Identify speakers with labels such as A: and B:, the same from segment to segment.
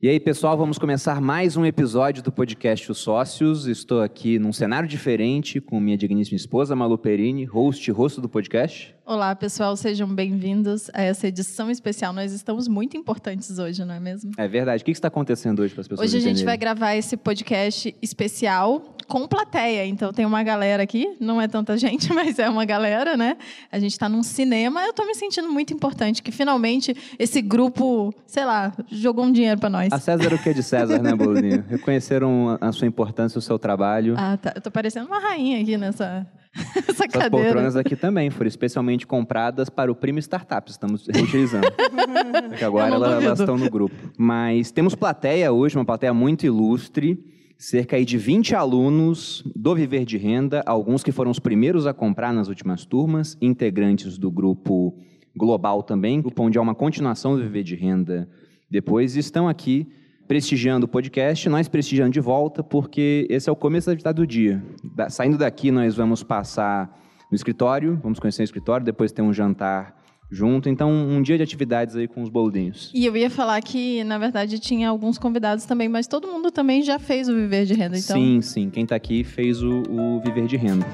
A: E aí, pessoal, vamos começar mais um episódio do podcast Os Sócios. Estou aqui num cenário diferente com minha digníssima esposa, Malu Perini, host e rosto do podcast.
B: Olá, pessoal, sejam bem-vindos a essa edição especial. Nós estamos muito importantes hoje, não é mesmo?
A: É verdade. O que está acontecendo hoje para as pessoas
B: Hoje a gente vai gravar esse podcast especial com plateia. Então tem uma galera aqui, não é tanta gente, mas é uma galera, né? A gente está num cinema. Eu estou me sentindo muito importante que finalmente esse grupo, sei lá, jogou um dinheiro para nós.
A: A César o que é de César, né, Bolinho? Reconheceram a sua importância, o seu trabalho.
B: Ah, tá. Eu tô parecendo uma rainha aqui nessa, nessa
A: Essas
B: cadeira.
A: poltronas aqui também foram especialmente compradas para o Primo Startup. Estamos reutilizando. Porque agora elas, elas estão no grupo. Mas temos plateia hoje, uma plateia muito ilustre. Cerca de 20 alunos do Viver de Renda, alguns que foram os primeiros a comprar nas últimas turmas, integrantes do grupo global também, grupo onde há uma continuação do Viver de Renda depois, e estão aqui prestigiando o podcast, nós prestigiando de volta, porque esse é o começo da atividade do dia. Da- saindo daqui, nós vamos passar no escritório, vamos conhecer o escritório, depois ter um jantar junto. Então, um dia de atividades aí com os boludinhos.
B: E eu ia falar que, na verdade, tinha alguns convidados também, mas todo mundo também já fez o Viver de Renda. Então,
A: Sim, sim. Quem está aqui fez o, o Viver de Renda.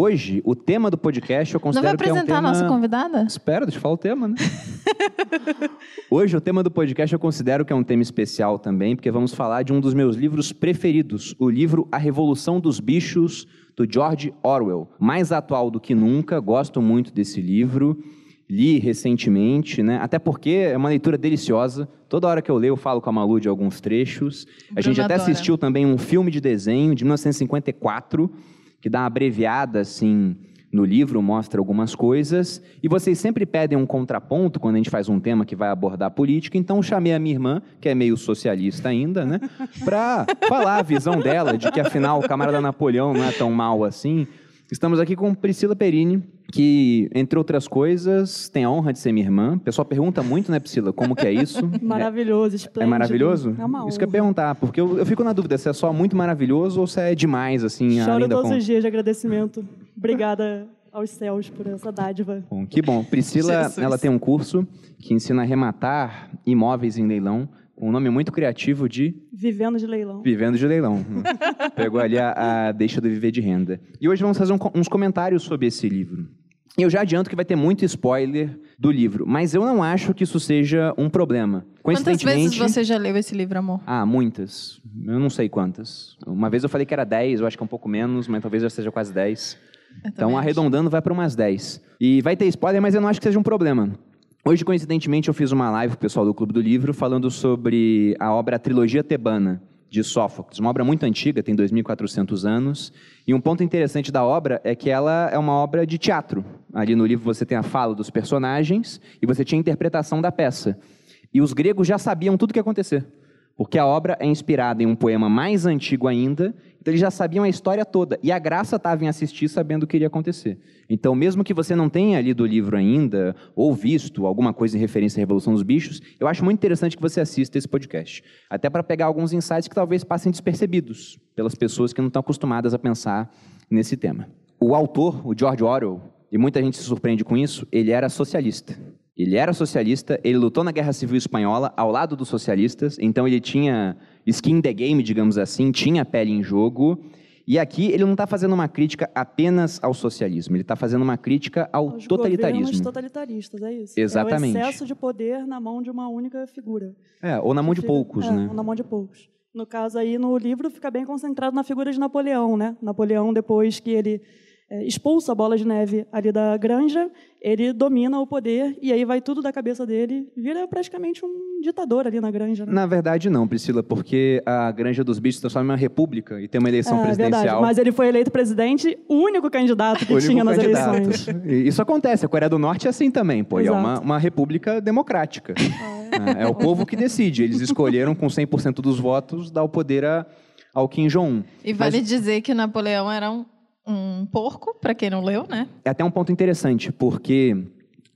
A: Hoje, o tema do podcast eu
B: não vai
A: considero que é um
B: apresentar
A: tema...
B: a nossa convidada?
A: Espera, deixa eu falar o tema, né? Hoje, o tema do podcast eu considero que é um tema especial também, porque vamos falar de um dos meus livros preferidos, o livro A Revolução dos Bichos, do George Orwell. Mais atual do que nunca, gosto muito desse livro. Li recentemente, né? Até porque é uma leitura deliciosa. Toda hora que eu leio, eu falo com a Malu de alguns trechos. A
B: Bruno
A: gente até
B: adora.
A: assistiu também um filme de desenho de 1954, que dá uma abreviada assim no livro, mostra algumas coisas. E vocês sempre pedem um contraponto quando a gente faz um tema que vai abordar política. Então chamei a minha irmã, que é meio socialista ainda, né, para falar a visão dela de que afinal o camarada Napoleão não é tão mal assim. Estamos aqui com Priscila Perini, que, entre outras coisas, tem a honra de ser minha irmã. O pessoal pergunta muito, né, Priscila, como que é isso?
C: Maravilhoso, esplêndido.
A: É maravilhoso?
C: É uma honra.
A: Isso que eu ia perguntar, porque eu, eu fico na dúvida se é só muito maravilhoso ou se é demais, assim,
C: Choro
A: além da
C: todos
A: conta.
C: os dias de agradecimento. Obrigada aos céus por essa dádiva.
A: Bom, que bom. Priscila,
B: Jesus.
A: ela tem um curso que ensina a arrematar imóveis em leilão, um nome muito criativo de
C: Vivendo de leilão.
A: Vivendo de Leilão. Pegou ali a, a deixa do viver de renda. E hoje vamos fazer um uns comentários sobre esse livro. Eu já adianto que vai ter muito spoiler do livro, mas eu não acho que isso seja um problema.
B: Quantas vezes você já leu esse livro, amor?
A: Ah, muitas. Eu não sei quantas. Uma vez eu falei que era 10, eu acho que é um pouco menos, mas talvez já seja quase 10.
B: Eu
A: Então, arredondando, vai para umas 10. E vai ter spoiler, mas eu não acho que seja um problema. Hoje, coincidentemente, eu fiz uma live com o pessoal do Clube do Livro falando sobre a obra Trilogia Tebana, de Sófocles. Uma obra muito antiga, tem 2.400 anos. E um ponto interessante da obra é que ela é uma obra de teatro. Ali no livro você tem a fala dos personagens e você tinha a interpretação da peça. E os gregos já sabiam tudo o que ia acontecer. Porque a obra é inspirada em um poema mais antigo ainda, então eles já sabiam a história toda. E a graça estava em assistir sabendo o que iria acontecer. Então, mesmo que você não tenha lido o livro ainda, ou visto alguma coisa em referência à Revolução dos Bichos, eu acho muito interessante que você assista esse podcast. Até para pegar alguns insights que talvez passem despercebidos pelas pessoas que não estão acostumadas a pensar nesse tema. O autor, o George Orwell, e muita gente se surpreende com isso, ele era socialista. Ele era socialista, ele lutou na Guerra Civil Espanhola ao lado dos socialistas, então ele tinha skin in the game, digamos assim, tinha pele em jogo. E aqui ele não está fazendo uma crítica apenas ao socialismo, ele está fazendo uma crítica ao
C: governos
A: totalitarismo.
C: totalitaristas, é isso.
A: Exatamente.
C: É o excesso de poder na mão de uma única figura.
A: É, ou na mão de
C: Fica-
A: poucos,
C: é,
A: né?
C: Na mão de poucos. No caso aí, no livro, fica bem concentrado na figura de Napoleão, né? Napoleão, depois que ele expulsa a bola de neve ali da granja, ele domina o poder e aí vai tudo da cabeça dele, vira praticamente um ditador ali na granja, né?
A: Na verdade, não, Priscila, porque a Granja dos Bichos transforma em uma república e tem uma eleição
C: É,
A: presidencial.
C: verdade, mas ele foi eleito presidente, o único candidato que
A: único
C: tinha nas
A: candidato.
C: eleições.
A: E Isso acontece, a Coreia do Norte é assim também, pô, e é
C: Exato.
A: uma, uma república democrática. É, é o povo que decide. Eles escolheram com 100% dos votos dar o poder a, ao Kim Jong-un.
B: E vale dizer que Napoleão era um, um porco, para quem não leu, né?
A: É até um ponto interessante, porque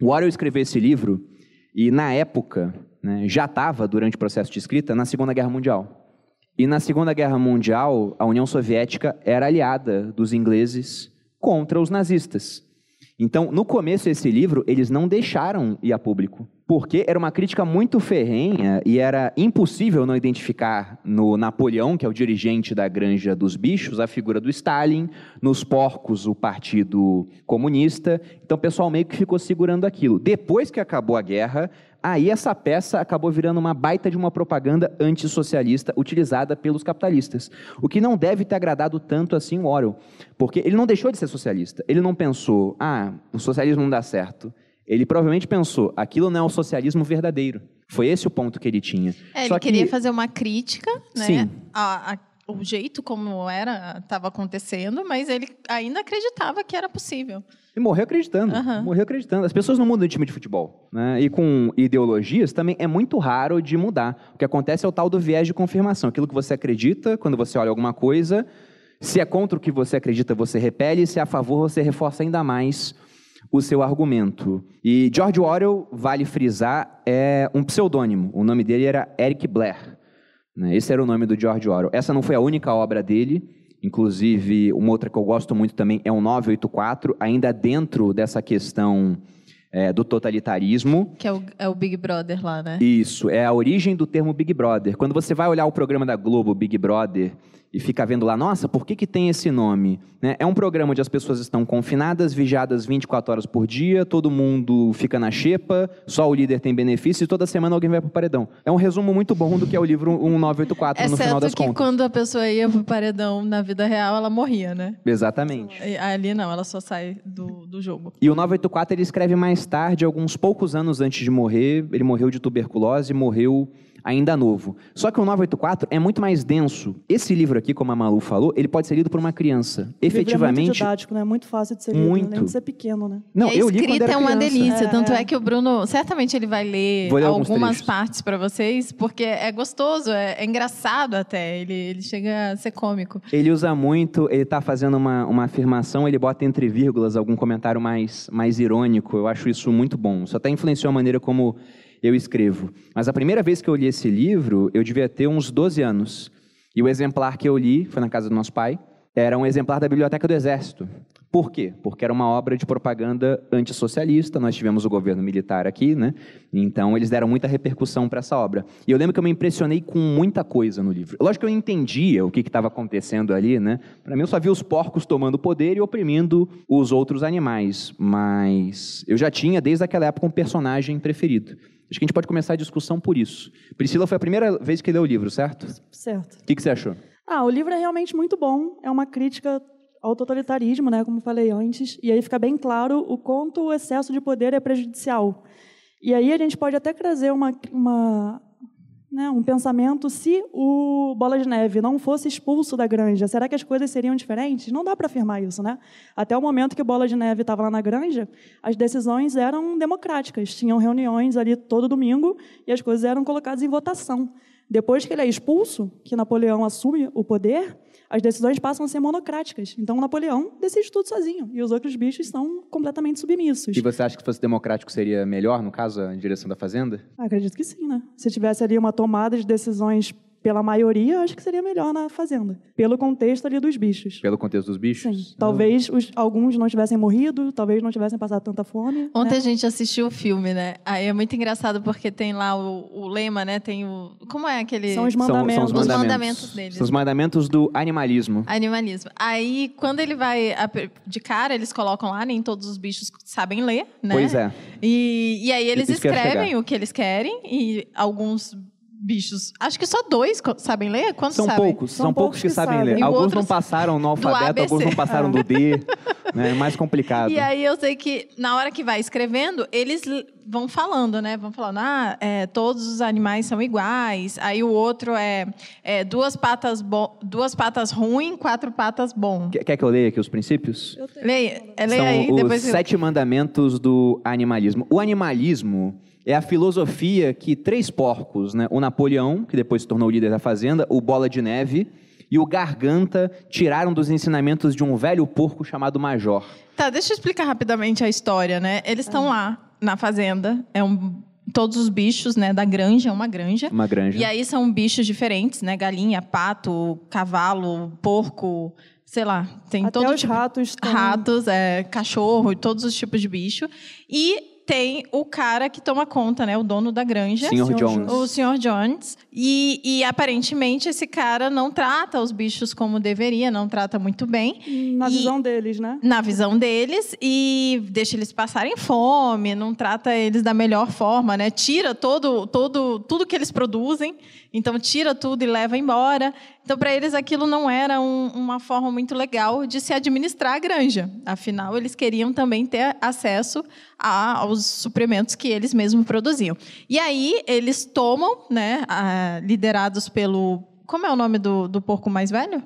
A: o Orwell escreveu esse livro e, na época, né, já estava, durante o processo de escrita, na Segunda Guerra Mundial. E na Segunda Guerra Mundial, a União Soviética era aliada dos ingleses contra os nazistas. Então, no começo desse livro, eles não deixaram ir a público, porque era uma crítica muito ferrenha e era impossível não identificar no Napoleão, que é o dirigente da Granja dos Bichos, a figura do Stalin, nos porcos, o Partido Comunista. Então, o pessoal meio que ficou segurando aquilo. Depois que acabou a guerra, Aí essa peça acabou virando uma baita de uma propaganda antissocialista utilizada pelos capitalistas. O que não deve ter agradado tanto assim o Orwell, porque ele não deixou de ser socialista. Ele não pensou, ah, o socialismo não dá certo. Ele provavelmente pensou, aquilo não é o socialismo verdadeiro. Foi esse o ponto que ele tinha.
B: É,
A: Só
B: ele
A: que-
B: queria fazer uma crítica, né?
A: Sim.
B: A, a- o jeito como era estava acontecendo, mas ele ainda acreditava que era possível.
A: E morreu acreditando.
B: Aham.
A: Morreu acreditando. As pessoas não mudam de time de futebol. Né? E com ideologias também é muito raro de mudar. O que acontece é o tal do viés de confirmação. Aquilo que você acredita, quando você olha alguma coisa, se é contra o que você acredita, você repele, se é a favor, você reforça ainda mais o seu argumento. E George Orwell, vale frisar, é um pseudônimo. O nome dele era Eric Blair. Né? Esse era o nome do George Orwell. Essa não foi a única obra dele. Inclusive, uma outra que eu gosto muito também é o 984, ainda dentro dessa questão é, do totalitarismo.
B: Que é o, é o Big Brother lá, né?
A: Isso, é a origem do termo Big Brother. Quando você vai olhar o programa da Globo, Big Brother, e fica vendo lá, nossa, por que, que tem esse nome? Né? É um programa onde as pessoas estão confinadas, vigiadas 24 horas por dia, todo mundo fica na xepa, só o líder tem benefício e toda semana alguém vai pro paredão. É um resumo muito bom do que é o livro 1984 no final
B: Exceto
A: das
B: que
A: contas.
B: quando a pessoa ia pro paredão na vida real, ela morria, né?
A: Exatamente.
B: Ali não, ela só sai do, do jogo.
A: E o 984 ele escreve mais tarde, alguns poucos anos antes de morrer. Ele morreu de tuberculose, morreu ainda novo. Só que o 984 é muito mais denso. Esse livro aqui, como a Malu falou, ele pode ser lido por uma criança.
C: O livro é muito
A: Efetivamente.
C: didático, né? Muito fácil de ser lido,
A: Muito.
C: além de ser pequeno, né?
A: Não,
B: e a
A: eu li quando
B: escrita
A: era
B: é uma
A: criança.
B: delícia,
C: É,
B: tanto
C: é.
B: é que o Bruno, certamente ele vai ler,
A: ler
B: algumas partes para vocês, porque é gostoso, é, é engraçado até, ele, ele chega a ser cômico.
A: Ele usa muito, ele está fazendo uma, uma afirmação, ele bota entre vírgulas algum comentário mais, mais irônico. Eu acho isso muito bom. Isso até influenciou a maneira como eu escrevo. Mas a primeira vez que eu li esse livro, eu devia ter uns 12 anos. E o exemplar que eu li, foi na casa do nosso pai, era um exemplar da Biblioteca do Exército. Por quê? Porque era uma obra de propaganda antissocialista, nós tivemos o governo militar aqui, né? Então eles deram muita repercussão para essa obra. E eu lembro que eu me impressionei com muita coisa no livro. Lógico que eu entendia o que estava acontecendo ali, né? Para mim eu só via os porcos tomando poder e oprimindo os outros animais, mas eu já tinha desde aquela época um personagem preferido. Acho que a gente pode começar a discussão por isso. Priscila foi a primeira vez que leu o livro, certo?
C: Certo.
A: O que, que você achou?
C: Ah, o livro é realmente muito bom. É uma crítica ao totalitarismo, né, como falei antes. E aí fica bem claro o quanto o excesso de poder é prejudicial. E aí a gente pode até trazer uma, uma, né, um pensamento: se o Bola de Neve não fosse expulso da granja, será que as coisas seriam diferentes? Não dá para afirmar isso, né? Até o momento que o Bola de Neve estava lá na granja, as decisões eram democráticas. Tinham reuniões ali todo domingo e as coisas eram colocadas em votação. Depois que ele é expulso, que Napoleão assume o poder, as decisões passam a ser monocráticas. Então, Napoleão decide tudo sozinho e os outros bichos são completamente submissos.
A: E você acha que se fosse democrático seria melhor, no caso, a direção da Fazenda?
C: Acredito que sim, né? Se tivesse ali uma tomada de decisões pela maioria, acho que seria melhor na fazenda. Pelo contexto ali dos bichos.
A: Pelo contexto dos bichos?
C: Sim. Talvez os- alguns não tivessem morrido, talvez não tivessem passado tanta fome.
B: Ontem
C: né?
B: a gente assistiu o filme, né? Aí é muito engraçado porque tem lá o, o lema, né? Tem o. Como é aquele.
C: São os
A: São,
C: mandamentos.
A: são os
B: Os
A: mandamentos.
B: mandamentos deles.
A: São os mandamentos do animalismo.
B: Animalismo. Aí, quando ele vai a- de cara, eles colocam lá, nem todos os bichos sabem ler, né?
A: Pois é.
B: E, e aí eles escrevem o que eles querem e alguns bichos, acho que só dois sabem ler? Quantos
A: São
B: sabem?
A: poucos, são,
C: São
A: poucos que,
C: poucos que
A: sabem
C: sabem.
A: ler.
B: E
A: Alguns não
B: outros
A: passaram no alfabeto, alguns não passaram do D. né? É mais complicado.
B: E aí eu sei que na hora que vai escrevendo, eles vão falando, né? Vão falando, ah, é, todos os animais são iguais. Aí o outro é, é, duas patas bo duas patas ruim, quatro patas bom.
A: Quer que eu leia aqui os princípios?
C: Eu tenho.
B: Leia, é, leia
A: São
B: aí,
A: os
B: depois eu...
A: sete mandamentos do animalismo. O animalismo é a filosofia que três porcos, né? o Napoleão, que depois se tornou o líder da fazenda, o Bola de Neve e o Garganta tiraram dos ensinamentos de um velho porco chamado Major.
B: Tá, deixa eu explicar rapidamente a história, né? Eles
A: Ah.
B: estão lá na fazenda, é um todos os bichos, né, da granja, é uma granja.
A: Uma granja.
B: E aí são bichos diferentes, né? Galinha, pato, cavalo, porco, sei lá, tem
C: Até
B: todo
C: os
B: tipo
C: ratos têm-
B: ratos, é, cachorro, todos os tipos de bicho. E tem o cara que toma conta, né? O dono da granja.
A: Senhor
C: Senhor
A: Jones.
B: O Sr. Jones. E, e aparentemente esse cara não trata os bichos como deveria, não trata muito bem.
C: Na
B: E-
C: visão deles, né?
B: Na visão deles, e deixa eles passarem fome, não trata eles da melhor forma, né? Tira todo, todo, tudo que eles produzem, então tira tudo e leva embora. Então, para eles, aquilo não era um- uma forma muito legal de se administrar a granja. Afinal, eles queriam também ter acesso a- aos suprimentos que eles mesmos produziam. E aí, eles tomam, né, a- liderados pelo. Como é o nome do, do porco mais velho?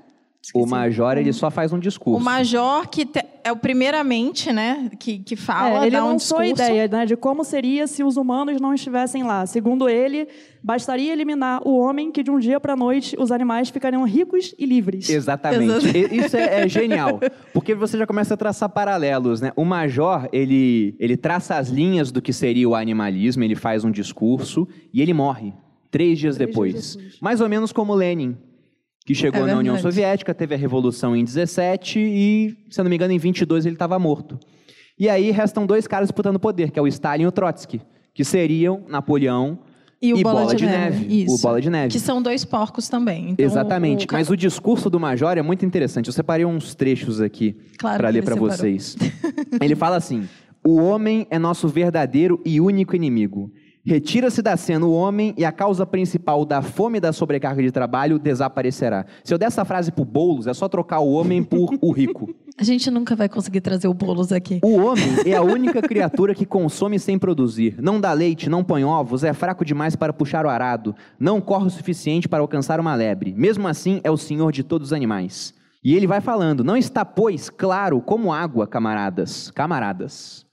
A: O
B: Esqueci.
A: major, ele só faz um discurso.
B: O major, que te- é o primeiramente, né, que, que fala,
C: É, ele
B: dá um
C: lançou a
B: discurso.
C: ideia né, de como seria se os humanos não estivessem lá. Segundo ele, bastaria eliminar o homem que de um dia para a noite os animais ficariam ricos e livres.
A: Exatamente. E- Isso é, é genial. Porque você já começa a traçar paralelos, né? O Major, ele, ele traça as linhas do que seria o animalismo, ele faz um discurso e ele morre três dias,
C: Três
A: depois.
C: dias depois.
A: Mais ou menos como Lenin, que chegou
B: É
A: na União. Soviética, teve a Revolução em 17 e, se eu não me engano, em 22 ele estava morto. E aí restam dois caras disputando poder, que é o Stalin e o Trotsky, que seriam Napoleão
B: E o
A: e
B: Bola, de,
A: Neve.
B: Neve. Isso.
A: O Bola de Neve.
B: Que são dois porcos também. Então,
A: Exatamente.
B: o-
A: Mas o discurso do Major é muito interessante. Eu separei uns trechos aqui
B: Claro
A: para ler para vocês. ele fala assim: O homem é nosso verdadeiro e único inimigo. Retira-se da cena o homem e a causa principal da fome e da sobrecarga de trabalho desaparecerá. Se eu der essa frase pro Boulos, é só trocar o homem por o rico.
B: A gente nunca vai conseguir trazer o Boulos aqui.
A: O homem é a única criatura que consome sem produzir. Não dá leite, não põe ovos, é fraco demais para puxar o arado, não corre o suficiente para alcançar uma lebre. Mesmo assim, é o senhor de todos os animais. E ele vai falando: Não está, pois, claro como água, camaradas, camaradas,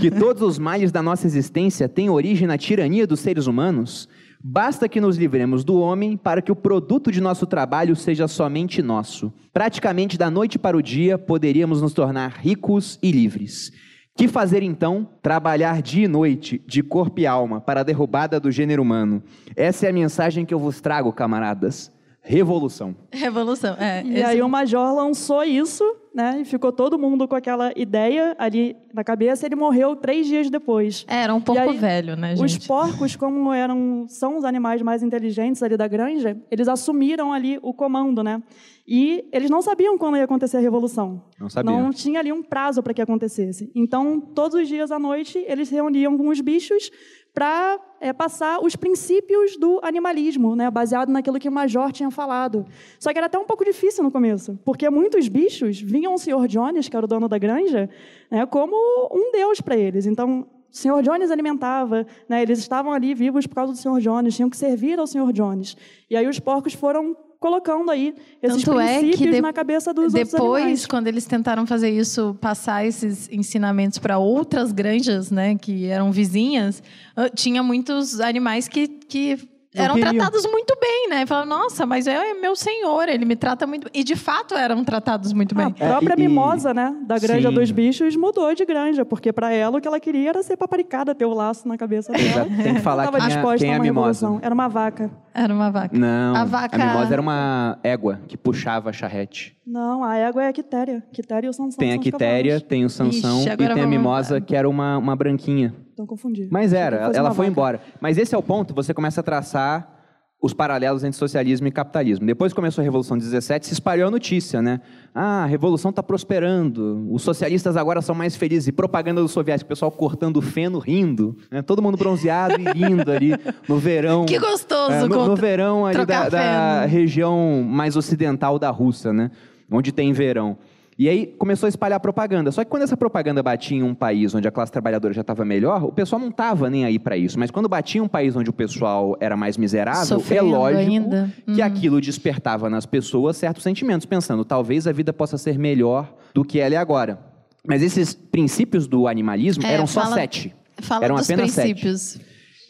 A: que todos os males da nossa existência têm origem na tirania dos seres humanos? Basta que nos livremos do homem para que o produto de nosso trabalho seja somente nosso. Praticamente da noite para o dia poderíamos nos tornar ricos e livres. Que fazer então? Trabalhar dia e noite, de corpo e alma, para a derrubada do gênero humano. Essa é a mensagem que eu vos trago, camaradas. Revolução.
B: Revolução. É,
C: E aí o Major lançou isso, né? E ficou todo mundo com aquela ideia ali na cabeça. Ele morreu três dias depois.
B: É, Era um porco
C: aí,
B: velho, né,
C: Os
B: gente?
C: porcos, como eram, são os animais mais inteligentes ali da granja, eles assumiram ali o comando, né? E eles não sabiam quando ia acontecer a revolução.
A: Não sabia.
C: Não tinha ali um prazo para que acontecesse. Então, todos os dias à noite, eles se reuniam com os bichos para passar os princípios do animalismo, né, baseado naquilo que o Major tinha falado. Só que era até um pouco difícil no começo, porque muitos bichos vinham o Sr. Jones, que era o dono da granja, né, como um deus para eles. Então, o Sr. Jones alimentava, né, eles estavam ali vivos por causa do Sr. Jones, tinham que servir ao Sr. Jones. E aí os porcos foram colocando aí esses
B: Tanto é
C: princípios
B: de-
C: na cabeça dos outros
B: Depois, quando eles tentaram fazer isso, passar esses ensinamentos para outras granjas, né, que eram vizinhas, ah, tinha muitos animais que, que
A: Não
B: eram
A: queriam.
B: tratados muito bem, né? Falaram, nossa, mas é meu senhor, ele me trata muito bem. E de fato eram tratados muito bem.
C: A própria
A: É, e-
C: mimosa, né, da granja
A: Sim.
C: dos bichos, mudou de granja, porque para ela o que ela queria era ser paparicada, ter o laço na cabeça dela.
A: Exato. Tem que falar é-
C: disposta
A: quem é
C: a
A: a
C: uma
A: mimosa.
C: revolução. Era uma vaca.
B: Era uma vaca.
A: Não,
B: A vaca-
A: mimosa era uma égua que puxava a charrete.
C: Não, a égua é a quitéria. Quitéria e o Sansão
A: Tem a Quitéria, tem o Sansão
B: Ixi,
A: e tem a mimosa, que era uma, uma branquinha.
C: Então confundi.
A: Mas
C: Achei
A: era,
C: fosse
A: ela
C: uma
A: foi
C: vaca.
A: embora. Mas esse é o ponto, você começa a traçar os paralelos entre socialismo e capitalismo. Depois que começou a Revolução de 17, se espalhou a notícia, né? Ah, a revolução está prosperando, os socialistas agora são mais felizes. E propaganda do soviético, o pessoal cortando feno, rindo. Né? Todo mundo bronzeado e lindo ali no verão.
B: Que gostoso
A: É, no, no verão ali da, da região mais ocidental da Rússia, né? Onde tem verão. E aí começou a espalhar propaganda. Só que quando essa propaganda batia em um país onde a classe trabalhadora já estava melhor, o pessoal não estava nem aí para isso. Mas quando batia em um país onde o pessoal era mais miserável, é
B: Sofrendo
A: lógico
B: ainda.
A: que
B: Uhum.
A: aquilo despertava nas pessoas certos sentimentos, pensando, talvez a vida possa ser melhor do que ela é agora. Mas esses princípios do animalismo
B: É,
A: eram só
B: fala-
A: sete.
B: Fala
A: eram
B: dos
A: apenas sete.
B: princípios.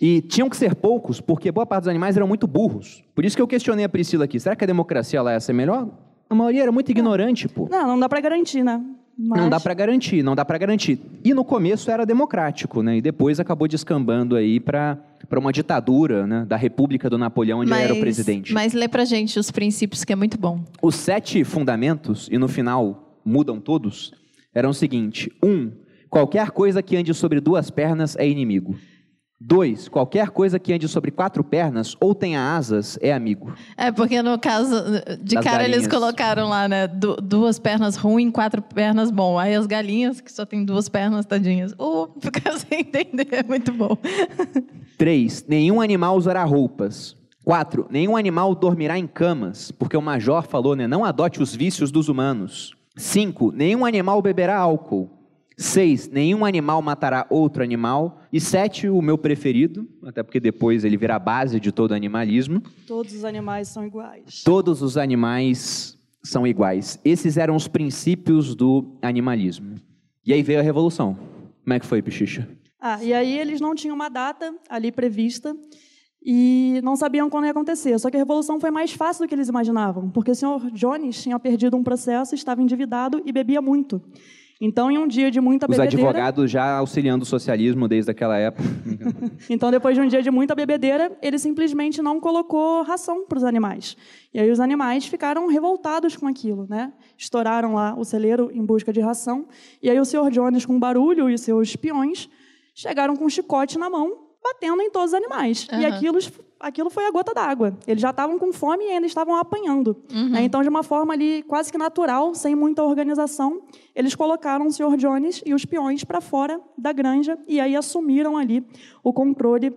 A: E tinham que ser poucos, porque boa parte dos animais eram muito burros. Por isso que eu questionei a Priscila aqui. Será que a democracia lá ia ser melhor? A maioria era muito ignorante, pô.
C: Não, não dá para garantir, né? Mas...
A: Não dá para garantir, não dá para garantir. E no começo era democrático, né? E depois acabou descambando aí para para uma ditadura, né, da República do Napoleão, onde ele era o presidente.
B: Mas lê pra gente os princípios que é muito bom.
A: Os sete fundamentos e no final mudam todos eram o seguinte: um, qualquer coisa que ande sobre duas pernas é inimigo. Dois, qualquer coisa que ande sobre quatro pernas ou tenha asas é amigo.
B: É, porque no caso, de
A: Das
B: cara eles
A: galinhas.
B: colocaram lá, né? du- duas pernas ruim, quatro pernas bom. Aí as galinhas, que só tem duas pernas, tadinhas. Ou ficar sem entender, é muito bom.
A: Três, nenhum animal usará roupas. Quatro, nenhum animal dormirá em camas, porque o major falou, né? Não adote os vícios dos humanos. Cinco, nenhum animal beberá álcool. Seis, nenhum animal matará outro animal. E sete, o meu preferido, até porque depois ele vira a base de todo animalismo.
C: Todos os animais são iguais.
A: Todos os animais são iguais. Esses eram os princípios do animalismo. E aí veio a revolução. Como é que foi, Pichicha?
C: Ah, e aí eles não tinham uma data ali prevista e não sabiam quando ia acontecer. Só que a revolução foi mais fácil do que eles imaginavam, porque o senhor Jones tinha perdido um processo, estava endividado e bebia muito. Então, em um dia de muita
A: Os
C: bebedeira,
A: advogados já auxiliando o socialismo desde aquela época.
C: então depois de um dia de muita bebedeira, ele simplesmente não colocou ração para os animais. E aí os animais ficaram revoltados com aquilo, né? Estouraram lá o celeiro em busca de ração. E aí o senhor Jones, com barulho e seus espiões, chegaram com um chicote na mão, batendo em todos os animais. E
B: Aham.
C: aquilo, aquilo foi a gota d'água. Eles já estavam com fome e ainda estavam apanhando. né? Então, de uma forma ali quase que natural, sem muita organização, eles colocaram o senhor Jones e os peões para fora da granja e aí assumiram ali o controle,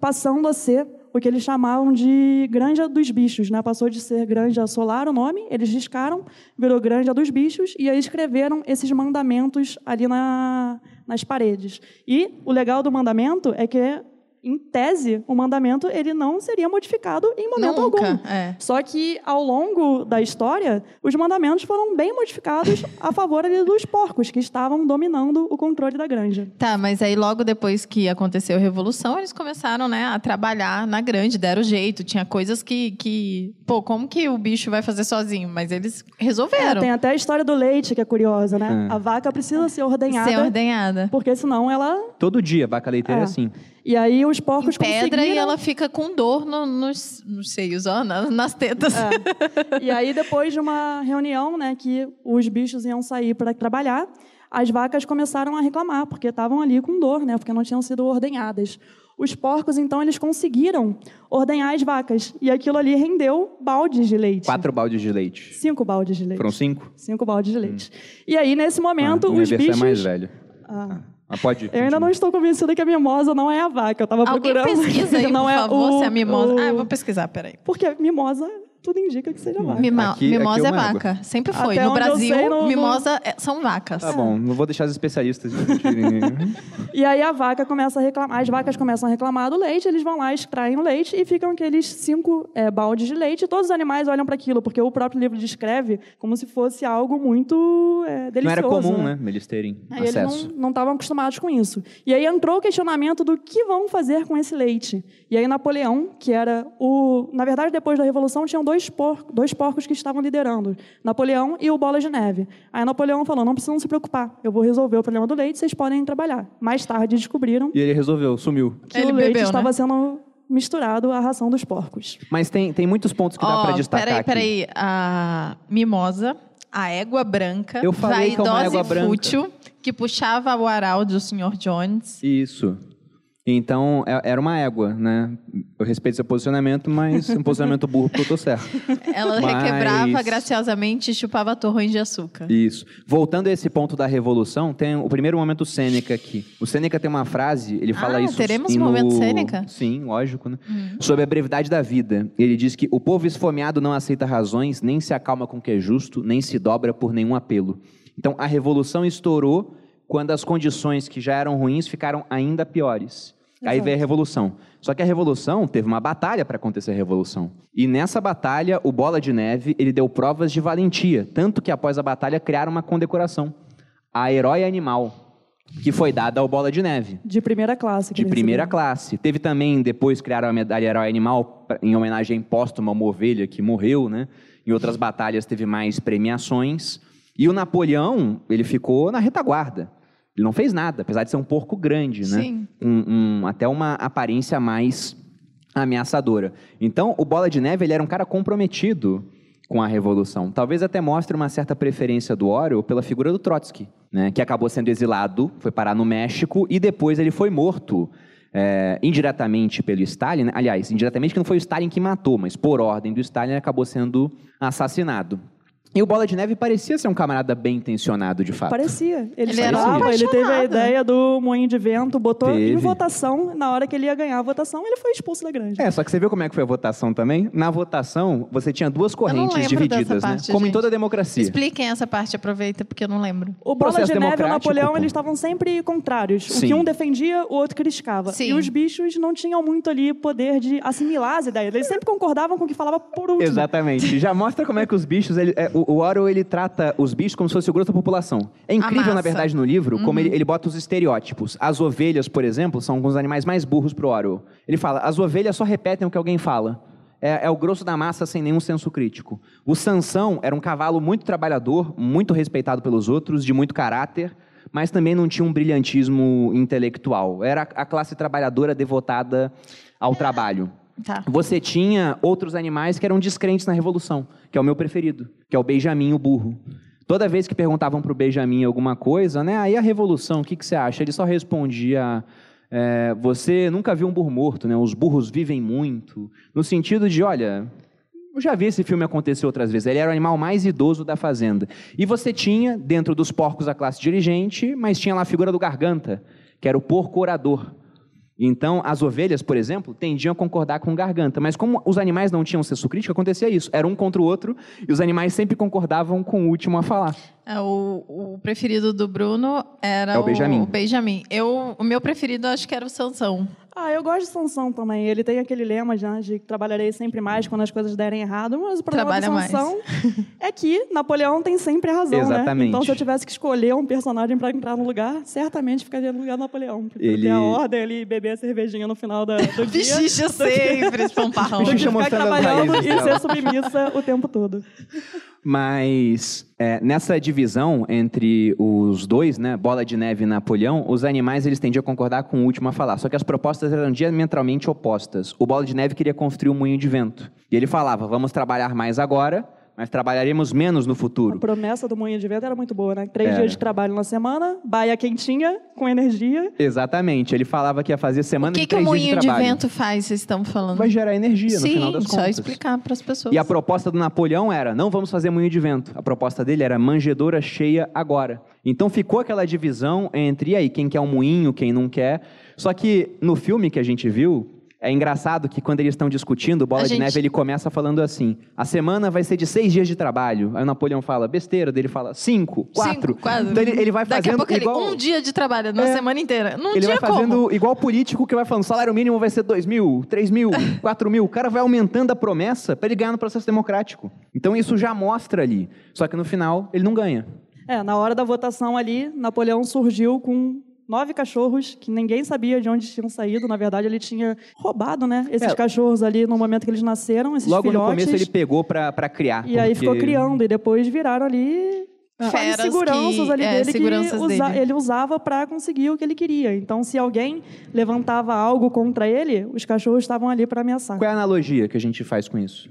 C: passando a ser o que eles chamavam de Granja dos Bichos, né? Passou de ser Granja Solar o nome, eles riscaram, virou Granja dos Bichos e aí escreveram esses mandamentos ali na, nas paredes. E o legal do mandamento é que em tese, o mandamento ele não seria modificado em momento
B: Nunca,
C: algum.
B: é.
C: Só que ao longo da história, os mandamentos foram bem modificados a favor ali dos porcos que estavam dominando o controle da granja.
B: Tá, mas aí logo depois que aconteceu a Revolução, eles começaram, né, a trabalhar na grande, deram jeito. Tinha coisas que, que... Pô, como que o bicho vai fazer sozinho? Mas eles
C: É,
B: resolveram
C: tem até a história do leite que é curiosa, né?
A: É.
C: A vaca precisa ser ordenhada,
B: ser ordenhada.
C: porque senão ela
A: Todo dia, vaca leiteira é
C: É.
A: assim.
C: e aí os porcos
B: Em pedra e
C: conseguiram-
B: ela fica com dor no- nos, nos seios, ó, na- nas tetas.
C: É. E aí, depois de uma reunião, né, que os bichos iam sair para trabalhar, as vacas começaram a reclamar, porque estavam ali com dor, né, porque não tinham sido ordenhadas. Os porcos, então, eles conseguiram ordenhar as vacas. E aquilo ali rendeu baldes de leite.
A: Quatro baldes de leite.
C: Cinco baldes de leite.
A: Foram cinco?
C: Cinco baldes de leite. E aí, nesse momento,
A: Ah,
C: os bichos...
A: é mais velha.
C: Ah.
A: Ah, pode.
C: Eu ainda não estou convencida que a mimosa não é a vaca. Eu estava
B: Alguém
C: procurando.
B: pesquisa aí,
C: não
B: por
C: é
B: favor,
C: o,
B: se é mimosa.
C: o-
B: Ah, eu vou pesquisar, peraí.
C: Porque mimosa, tudo indica que seja vaca.
B: Mima-
A: Aqui-
B: mimosa
A: aqui é
B: é
A: água.
B: vaca. Sempre foi.
C: Até
B: no Brasil,
C: sei, no-
B: mimosa é- são vacas.
A: Tá bom, não vou deixar os especialistas discutirem.
C: E aí a vaca começa a reclamar, as vacas começam a reclamar do leite, eles vão lá, extraem o leite e ficam aqueles cinco é, baldes de leite. E todos os animais olham para aquilo, porque o próprio livro descreve como se fosse algo muito é,
A: não
C: delicioso.
A: era comum, né? Eles terem
C: Aí eles
A: acesso.
C: não- não estavam acostumados com isso. E aí entrou o questionamento do que vão fazer com esse leite. E aí Napoleão, que era o... Na verdade, depois da Revolução, tinham dois, por... dois porcos que estavam liderando. Napoleão e o Bola de Neve. Aí Napoleão falou, não precisam se preocupar, eu vou resolver o problema do leite, vocês podem trabalhar. Mais tarde descobriram
A: E ele resolveu, sumiu.
C: que
B: Ele
C: o leite
B: bebeu, né?
C: estava sendo misturado à ração dos porcos.
A: Mas tem, tem muitos pontos que dá
B: Ó,
A: pra destacar
B: peraí,
A: aqui.
B: peraí. A mimosa, a égua branca,
A: Eu falei que é uma égua
B: e
A: branca.
B: fútil, que puxava o aral do Sr. Jones.
A: Isso. Então, é- era uma égua, né? Eu respeito seu posicionamento, mas um posicionamento burro porque eu tô certo.
B: Ela
A: Mas-
B: requebrava graciosamente e chupava torrões de açúcar.
A: Isso. Voltando a esse ponto da revolução, tem o primeiro momento Sêneca aqui. O Sêneca tem uma frase, ele fala
B: Ah,
A: isso
B: teremos
A: em
B: um momento
A: no-
B: Sêneca?
A: Sim, lógico, né?
B: Hum.
A: Sobre a brevidade da vida. Ele diz que o povo esfomeado não aceita razões, nem se acalma com o que é justo, nem se dobra por nenhum apelo. Então, a revolução estourou quando as condições que já eram ruins ficaram ainda piores. Aí veio a revolução. Só que a revolução teve uma batalha para acontecer a revolução. E nessa batalha, o Bola de Neve, ele deu provas de valentia, tanto que após a batalha criaram uma condecoração, a Herói Animal, que foi dada ao Bola de Neve.
C: De primeira classe.
A: De primeira classe. Teve também, depois criaram a medalha Herói Animal em homenagem póstuma a uma ovelha que morreu, né? Em outras batalhas teve mais premiações. E o Napoleão, ele ficou na retaguarda. Ele não fez nada, apesar de ser um porco grande, né?
B: Sim.
A: Um, um- até uma aparência mais ameaçadora. Então, o Bola de Neve ele era um cara comprometido com a Revolução. Talvez até mostre uma certa preferência do Orwell pela figura do Trotsky, né? que acabou sendo exilado, foi parar no México e depois ele foi morto é, indiretamente pelo Stalin. né? Aliás, indiretamente que não foi o Stalin que matou, mas por ordem do Stalin ele acabou sendo assassinado. E o Bola de Neve parecia ser um camarada bem intencionado, de fato.
C: Parecia. Ele,
B: Ele
C: estava, ele teve a
B: apaixonado.
C: ideia do moinho de vento, botou
A: Teve.
C: em votação. Na hora que ele ia ganhar a votação, ele foi expulso da granja.
A: É, só que você viu como é que foi a votação também? Na votação, você tinha duas correntes divididas, né?
B: parte,
A: Como em
B: gente.
A: toda democracia.
B: Expliquem essa parte, aproveita, porque eu não lembro.
C: O Bola
A: Processo
C: de Neve e o Napoleão,
A: pô.
C: eles estavam sempre contrários. O
A: Sim.
C: que um defendia, o outro criticava.
B: Sim.
C: E os bichos não tinham muito ali poder de assimilar as ideias. Eles sempre concordavam com o que falava por último.
A: Exatamente. Já mostra como é que os bichos. ele- é, o, o Orwell ele trata os bichos como se fosse o grosso da população. É incrível, na verdade, no livro, como ele, ele bota os estereótipos. As ovelhas, por exemplo, são alguns animais mais burros pro Orwell. Ele fala: as ovelhas só repetem o que alguém fala. É, é o grosso da massa sem nenhum senso crítico. O Sansão era um cavalo muito trabalhador, muito respeitado pelos outros, de muito caráter, mas também não tinha um brilhantismo intelectual. Era a classe trabalhadora devotada ao trabalho.
B: Tá.
A: Você tinha outros animais que eram descrentes na Revolução, que é o meu preferido, que é o Benjamin, o burro. Toda vez que perguntavam para o Benjamin alguma coisa, né? Aí a Revolução, o que, que você acha? Ele só respondia: é, você nunca viu um burro morto, né? Os burros vivem muito. No sentido de, olha, eu já vi esse filme acontecer outras vezes. Ele era o animal mais idoso da fazenda. E você tinha, dentro dos porcos, a classe dirigente, mas tinha lá a figura do garganta, que era o porco orador. Então, as ovelhas, por exemplo, tendiam a concordar com garganta. Mas como os animais não tinham senso crítico, acontecia isso. Era um contra o outro e os animais sempre concordavam com o último a falar.
B: É, o, o preferido do Bruno era
A: É o Benjamin.
B: o Benjamin. Eu, o meu preferido acho que era o Sansão.
C: Ah, eu gosto de Sansão também. Ele tem aquele lema já de que trabalharei sempre mais quando as coisas derem errado, mas o problema
B: Trabalha
C: do
B: mais.
C: Sansão é que Napoleão tem sempre a razão,
A: Exatamente.
C: né? Então, se eu tivesse que escolher um personagem para entrar no lugar, certamente ficaria no lugar do Napoleão. Porque
A: Ele-
C: ter a ordem ali, beber a cervejinha no final da, do dia.
B: Pichicha sempre,
A: Pichicha
C: ficar
A: mostrando as
C: trabalhando
A: raízes
C: e ser submissa o tempo todo.
A: Mas é, nessa divisão entre os dois, né, Bola de Neve e Napoleão, os animais eles tendiam a concordar com o último a falar. Só que as propostas eram diametralmente opostas. O Bola de Neve queria construir um moinho de vento. E ele falava: vamos trabalhar mais agora, mas trabalharemos menos no
C: A
A: futuro.
C: promessa do moinho de vento era muito boa, né? Três
A: Era.
C: dias de trabalho na semana, baia quentinha, com energia.
A: Exatamente. Ele falava que ia fazer
B: O
A: semana
B: que,
A: de
B: que o
A: três dias de
B: moinho de,
A: trabalho.
B: vento faz, vocês estão falando?
A: Vai gerar energia no
B: Sim,
A: final das
B: só
A: contas.
B: explicar para as pessoas.
A: E a proposta do Napoleão era: não vamos fazer moinho de vento. A proposta dele era manjedoura cheia agora. Então ficou aquela divisão entre e aí, quem quer um moinho, quem não quer. Só que no filme que a gente viu, é engraçado que quando eles estão discutindo, o Bola
B: A
A: de
B: gente-
A: Neve ele começa falando assim: a semana vai ser de seis dias de trabalho. Aí o Napoleão fala besteira, dele fala cinco, quatro.
B: Cinco, quatro.
A: Então ele, ele vai
B: Daqui a
A: fazendo
B: pouco
A: igual.
B: ele, um dia de trabalho na
A: É.
B: semana inteira. Não
A: Ele vai fazendo
B: como.
A: igual político que vai falando, salário mínimo vai ser 2 mil, 3 mil, 4 mil. O cara vai aumentando a promessa para ele ganhar no processo democrático. Então isso já mostra ali. Só que no final ele não ganha.
C: É, na hora da votação ali, Napoleão surgiu com nove cachorros que ninguém sabia de onde tinham saído. Na verdade, ele tinha roubado, né? Esses
A: É.
C: cachorros ali no momento que eles nasceram, esses
A: Logo
C: filhotes.
A: no começo ele pegou para criar.
C: E aí
A: porque-
C: ficou criando, e depois viraram ali.
B: Feras
C: seguranças
B: que-
C: ali
B: é,
C: dele
B: seguranças
C: que usa-
B: dele.
C: ele usava para conseguir o que ele queria. Então, se alguém levantava algo contra ele, os cachorros estavam ali para ameaçar.
A: Qual é a analogia que a gente faz com isso?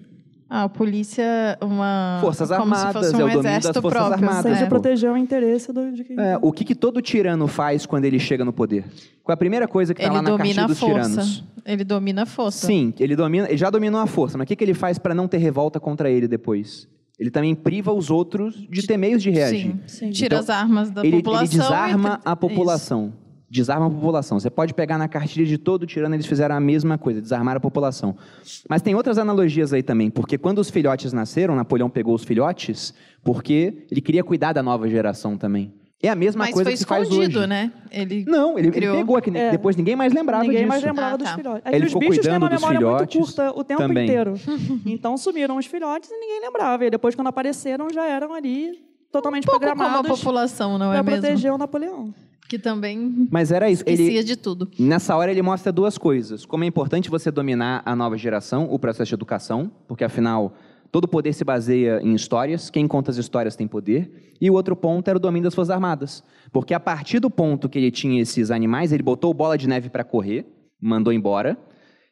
B: Ah, a polícia, uma.
A: Forças
B: como
A: Armadas,
B: se fosse
A: é
B: um
A: o domínio das
B: exército
A: Forças
B: próprio.
A: Armadas,
C: Seja
B: né?
C: proteger o interesse do, de quem.
A: É, o que, que todo tirano faz quando ele chega no poder? Qual é a primeira coisa que está
B: Ele
A: lá na
B: domina
A: cartilha
B: a
A: dos
B: força.
A: tiranos?
B: Ele domina a força.
A: Sim, ele, domina, ele já dominou a força, mas o que, que ele faz para não ter revolta contra ele depois? Ele também priva os outros de ter meios de reagir.
B: Sim.
C: Sim.
B: Tira
A: Então,
B: as armas da
A: ele,
B: população.
A: ele desarma
B: e-
A: a população. Desarma a população. Você pode pegar na cartilha de todo tirano, eles fizeram a mesma coisa, desarmar a população. Mas tem outras analogias aí também, porque quando os filhotes nasceram, Napoleão pegou os filhotes porque ele queria cuidar da nova geração também. É a mesma
B: Mas
A: coisa
B: foi
A: que se faz
B: escondido,
A: hoje.
B: né? Ele
A: Não, ele, ele pegou, que
C: É.
A: depois ninguém mais lembrava
C: Ninguém
A: disso.
C: mais lembrava
B: Ah,
C: dos
B: tá.
C: filhotes. É
A: Ele
C: os
A: ficou
C: bichos têm
A: cuidando
C: uma
A: dos
C: memória muito
A: filhotes
C: curta o tempo
A: também.
C: inteiro. Então sumiram os filhotes e ninguém lembrava. E depois, quando apareceram, já eram ali totalmente
B: um pouco como a
C: programados
B: população, não é
C: para
B: mesmo?
C: proteger o Napoleão.
B: Que também
A: Mas era isso.
B: esquecia
A: Ele,
B: de tudo.
A: Nessa hora ele mostra duas coisas. Como é importante você dominar a nova geração, o processo de educação, porque afinal todo poder se baseia em histórias, quem conta as histórias tem poder. E o outro ponto era o domínio das Forças Armadas. Porque a partir do ponto que ele tinha esses animais, ele botou Bola de Neve para correr, mandou embora.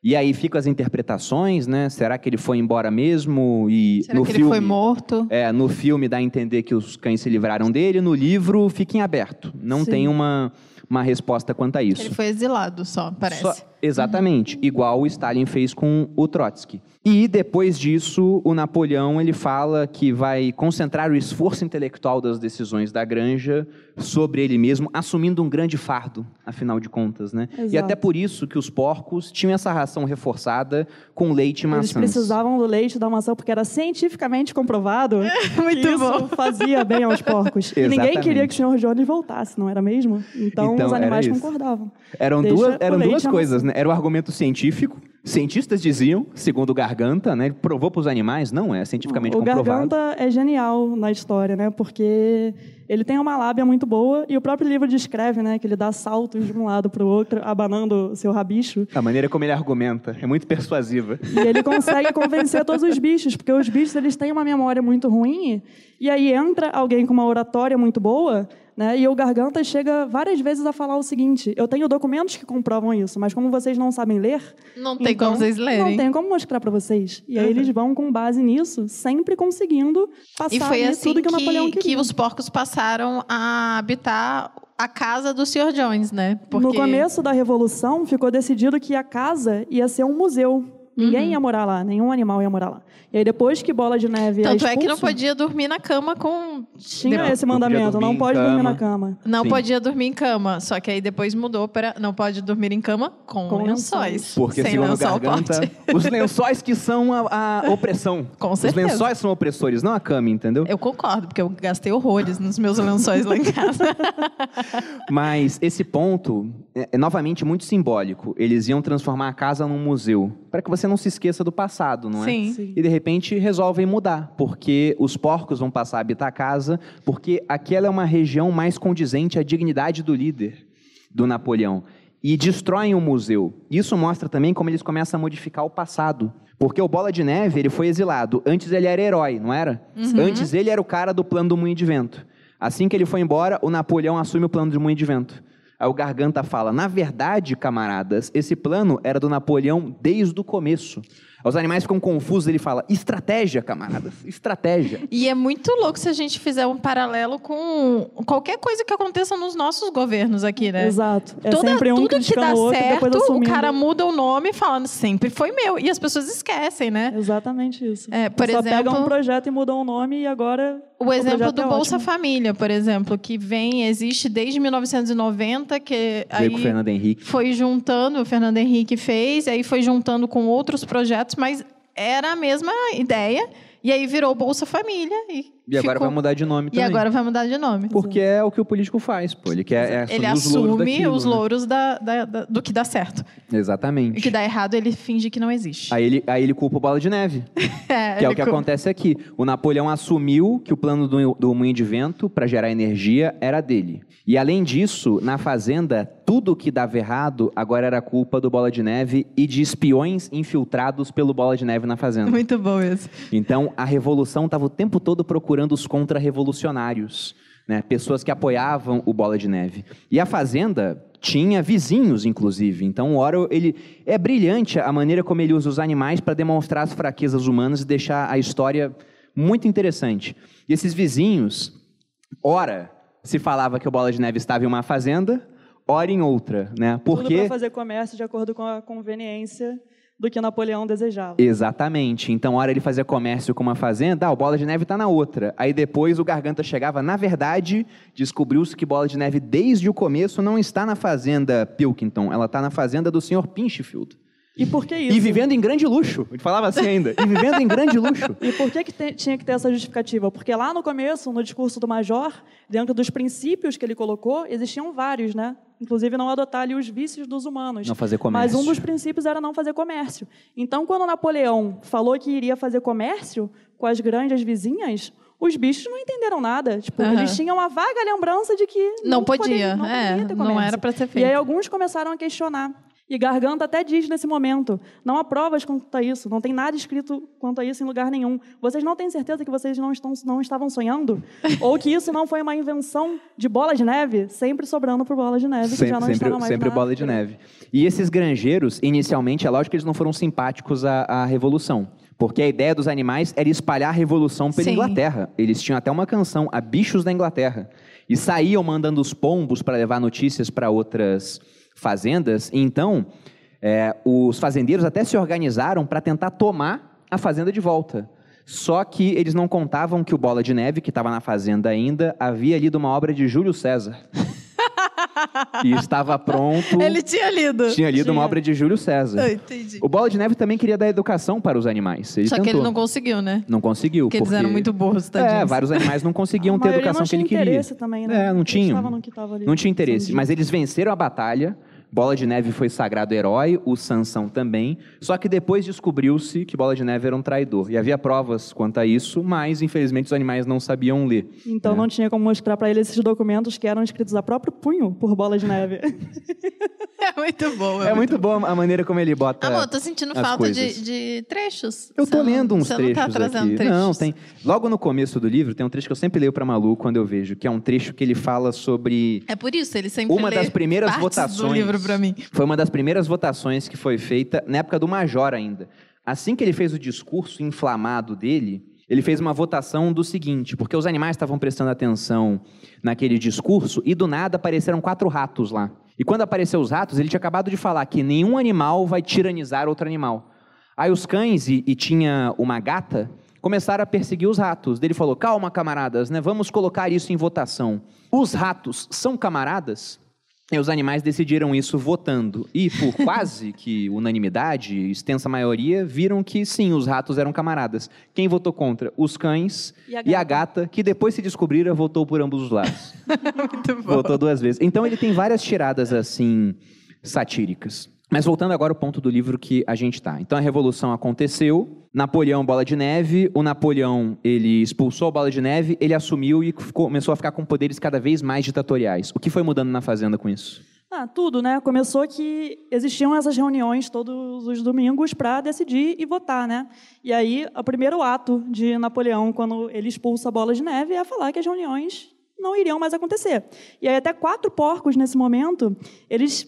A: E aí ficam as interpretações, né? Será que ele foi embora mesmo? E
B: Será
A: no
B: que
A: filme,
B: ele foi morto?
A: É, no filme dá a entender que os cães se livraram dele, no livro fica em aberto. Não
C: Sim.
A: tem uma, uma resposta quanto a isso.
B: Ele foi exilado só, parece.
A: Só- exatamente, igual o Stalin fez com o Trotsky. E depois disso, o Napoleão ele fala que vai concentrar o esforço intelectual das decisões da Granja sobre ele mesmo, assumindo um grande fardo, afinal de contas, né? E
C: Exato.
A: até por isso que os porcos tinham essa ração reforçada com leite e
C: Eles
A: maçãs.
C: precisavam do leite da maçã porque era cientificamente comprovado
B: Muito
C: que isso
B: bom.
C: fazia bem aos porcos. E ninguém queria que o Sr. Jones voltasse, não era mesmo? Então,
A: Então,
C: os animais
A: isso.
C: concordavam.
A: Eram
C: Deixa
A: duas, eram duas
C: e
A: coisas,
C: maçã.
A: né? Era o argumento científico. Cientistas diziam, segundo o Garganta, né? Ele provou para os animais, não é cientificamente
C: o
A: comprovado.
C: Garganta é genial na história, né? Porque ele tem uma lábia muito boa e o próprio livro descreve, né, que ele dá saltos de um lado para o outro, abanando seu rabicho.
A: A maneira como ele argumenta é muito persuasiva.
C: E ele consegue convencer todos os bichos, porque os bichos eles têm uma memória muito ruim, e aí entra alguém com uma oratória muito boa, né? E o Garganta chega várias vezes a falar o seguinte: eu tenho documentos que comprovam isso, mas como vocês não sabem ler,
B: Não tem
C: então,
B: como vocês lerem.
C: Não tem como mostrar para vocês. E aí eles vão com base nisso, sempre conseguindo passar
B: E foi assim
C: tudo que,
B: que,
C: o Napoleão
B: que
C: queria.
B: os porcos passaram a habitar a casa do Sr. Jones, né?
C: No começo da Revolução, ficou decidido que a casa ia ser um museu. Ninguém
B: Uhum.
C: ia morar lá, nenhum animal ia morar lá. E aí, depois que Bola de Neve
B: Tanto
C: é
B: é que não
C: expulso,
B: podia dormir na cama com.
C: Tinha esse
A: Não podia
C: mandamento,
A: dormir
C: não
A: em
C: pode dormir
A: cama.
C: na cama.
B: Não
A: Sim.
B: podia dormir em cama. Só que aí depois mudou para não pode dormir em cama com,
C: Com
B: lençóis.
C: lençóis.
A: Porque,
B: Sem
A: segundo
B: lençol
A: Garganta,
B: pode.
A: os lençóis que são a, a opressão.
B: Com
A: Os
B: certeza.
A: lençóis são opressores, não a cama, entendeu?
B: Eu concordo, porque eu gastei horrores nos meus lençóis lá em casa.
A: Mas esse ponto é, é novamente muito simbólico. Eles iam transformar a casa num museu, para que você não se esqueça do passado, não é?
B: Sim.
C: Sim.
A: E de repente resolvem mudar, porque os porcos vão passar a habitar a casa, porque aquela é uma região mais condizente à dignidade do líder, do Napoleão. E destroem o museu. Isso mostra também como eles começam a modificar o passado. Porque o Bola de Neve, ele foi exilado. Antes ele era herói, não era? Antes ele era o cara do plano do moinho de vento. Assim que ele foi embora, o Napoleão assume o plano do moinho de vento. Aí o Garganta fala: na verdade, camaradas, esse plano era do Napoleão desde o começo. Os animais ficam confusos, ele fala: estratégia, camaradas, estratégia.
B: E é muito louco se a gente fizer um paralelo com qualquer coisa que aconteça nos nossos governos aqui, né?
C: Exato. É
B: Toda-
C: sempre um
B: tudo que dá
C: o outro
B: certo, o cara muda o nome falando sempre foi meu. E as pessoas esquecem, né?
C: Exatamente isso.
B: É, por
C: Só
B: exemplo-
C: pegam um projeto e mudam o nome e agora
B: O exemplo do
C: é
B: Bolsa
C: ótimo.
B: Família, por exemplo, que vem, existe desde 1990, que aí
A: Veio com o Fernando Henrique.
B: foi juntando, o Fernando Henrique fez, aí foi juntando com outros projetos, mas era a mesma ideia, e aí virou Bolsa Família. E,
A: E agora
B: ficou-
A: vai mudar de nome
B: E
A: também.
B: agora vai mudar de nome.
A: Porque é o que o político faz, pô. Ele quer é,
B: Ele
A: os
B: assume
A: daquilo,
B: os
A: né?
B: louros da- da- da- do que dá certo. E
A: Exatamente.
B: o que dá errado, ele finge que não existe.
A: Aí ele, aí ele culpa o Bola de Neve.
B: É,
A: Que é o que
B: co-
A: acontece aqui. O Napoleão assumiu que o plano do, do moinho de vento para gerar energia era dele. E além disso, na fazenda, tudo que dava errado agora era culpa do Bola de Neve e de espiões infiltrados pelo Bola de Neve na fazenda.
B: Muito bom esse.
A: Então, a revolução estava o tempo todo procurando os contra-revolucionários, né? pessoas que apoiavam o Bola de Neve. E a Fazenda tinha vizinhos, inclusive. Então, o Orwell, ele é brilhante a maneira como ele usa os animais para demonstrar as fraquezas humanas e deixar a história muito interessante. E esses vizinhos, ora se falava que o Bola de Neve estava em uma fazenda, ora em outra, né?
C: tudo
A: Porque
C: para fazer comércio de acordo com a conveniência do que Napoleão desejava.
A: Exatamente. Então, hora ele fazia comércio com uma fazenda, ah, o Bola de Neve está na outra. Aí depois o Garganta chegava, na verdade, descobriu-se que Bola de Neve, desde o começo, não está na fazenda Pilkington, ela está na fazenda do Sr. Pinchfield.
C: E por que isso?
A: E vivendo em grande luxo. Ele falava assim ainda. E vivendo em grande luxo.
C: E por que, que te- tinha que ter essa justificativa? Porque lá no começo, no discurso do Major, dentro dos princípios que ele colocou, existiam vários, né? Inclusive não adotar ali os vícios dos humanos.
A: Não fazer
C: Mas
A: comércio.
C: um dos princípios era não fazer comércio. Então, quando Napoleão falou que iria fazer comércio com as grandes vizinhas, os bichos não entenderam nada. Tipo,
B: Aham.
C: eles tinham uma vaga lembrança de que
B: Não podia,
C: não
B: é,
C: poderia ter
B: não
C: comércio.
B: era pra ser
C: E aí
B: feito.
C: alguns começaram a questionar. E Garganta até diz nesse momento: não há provas quanto a isso, não tem nada escrito quanto a isso em lugar nenhum. Vocês não têm certeza que vocês não, estão, não estavam sonhando? Ou que isso não foi uma invenção de bola de neve? Sempre sobrando por bola de neve,
A: sempre,
C: que já não
A: sempre,
C: mais
A: sempre bola de neve. E esses granjeiros, inicialmente, é lógico que eles não foram simpáticos à, à Revolução. Porque a ideia dos animais era espalhar a revolução pela
B: Sim.
A: Inglaterra. Eles tinham até uma canção, a Bichos da Inglaterra. E saíam mandando os pombos para levar notícias para outras fazendas. E então, é, os fazendeiros até se organizaram para tentar tomar a fazenda de volta. Só que eles não contavam que o Bola de Neve, que estava na fazenda ainda, havia lido uma obra de Júlio César. e estava pronto.
B: Ele tinha lido.
A: Tinha lido uma
C: Tinha.
A: obra de Júlio César.
B: Eu entendi.
A: O Bola de Neve também queria dar educação para os animais. Ele
B: Só que
A: tentou.
B: ele não conseguiu, né?
A: Não conseguiu.
B: Porque eles
A: porque...
B: eram muito burros, tadinhos.
A: É, vários animais não conseguiam ter a educação
C: não
A: que ele
C: tinha
A: queria.
C: interesse também, né?
A: É, não
C: Eles que ali
A: Não tinha interesse. Mas eles venceram a batalha. Bola de Neve foi sagrado herói, o Sansão também. Só que depois descobriu-se que Bola de Neve era um traidor. E havia provas quanto a isso, mas infelizmente os animais não sabiam ler.
C: Então
A: É.
C: não tinha como mostrar para ele esses documentos que eram escritos a próprio punho por bola de neve.
B: É muito bom.
A: É muito boa a maneira como ele bota.
B: Amor, tô sentindo
A: as
B: falta de, de trechos.
A: Eu
B: Você
A: tô
B: não-
A: lendo uns
B: você
A: trechos
B: não tá trazendo
A: aqui.
B: trechos.
A: Não, tem. Logo no começo do livro tem um trecho que eu sempre leio para Malu quando eu vejo, que é um trecho que ele fala sobre
B: É por isso, ele sempre
A: Uma
B: lê
A: das primeiras votações.
B: do livro pra mim.
A: Foi uma das primeiras votações que foi feita na época do Major ainda. Assim que ele fez o discurso inflamado dele, ele fez uma votação do seguinte, porque os animais estavam prestando atenção naquele discurso e do nada apareceram quatro ratos lá. E quando apareceu os ratos, ele tinha acabado de falar que nenhum animal vai tiranizar outro animal. Aí os cães e, e tinha uma gata começaram a perseguir os ratos. Ele falou: "Calma, camaradas, né? Vamos colocar isso em votação. Os ratos são camaradas?" E os animais decidiram isso votando. E por quase que unanimidade, extensa maioria, viram que sim, os ratos eram camaradas. Quem votou contra? Os cães
C: E a
A: e a
C: gata.
A: gata, que depois se descobriram, votou por ambos os lados.
B: Muito bom.
A: Voltou duas vezes. Então ele tem várias tiradas assim satíricas. Mas voltando agora ao ponto do livro que a gente está. Então a revolução aconteceu, Napoleão bola de neve, o Napoleão ele expulsou a bola de neve, ele assumiu e ficou- começou a ficar com poderes cada vez mais ditatoriais. O que foi mudando na fazenda com isso?
C: Ah, tudo, né? Começou que existiam essas reuniões todos os domingos para decidir e votar, né? E aí, o primeiro ato de Napoleão, quando ele expulsa a bola de neve, é falar que as reuniões não iriam mais acontecer. E aí, até quatro porcos, nesse momento, eles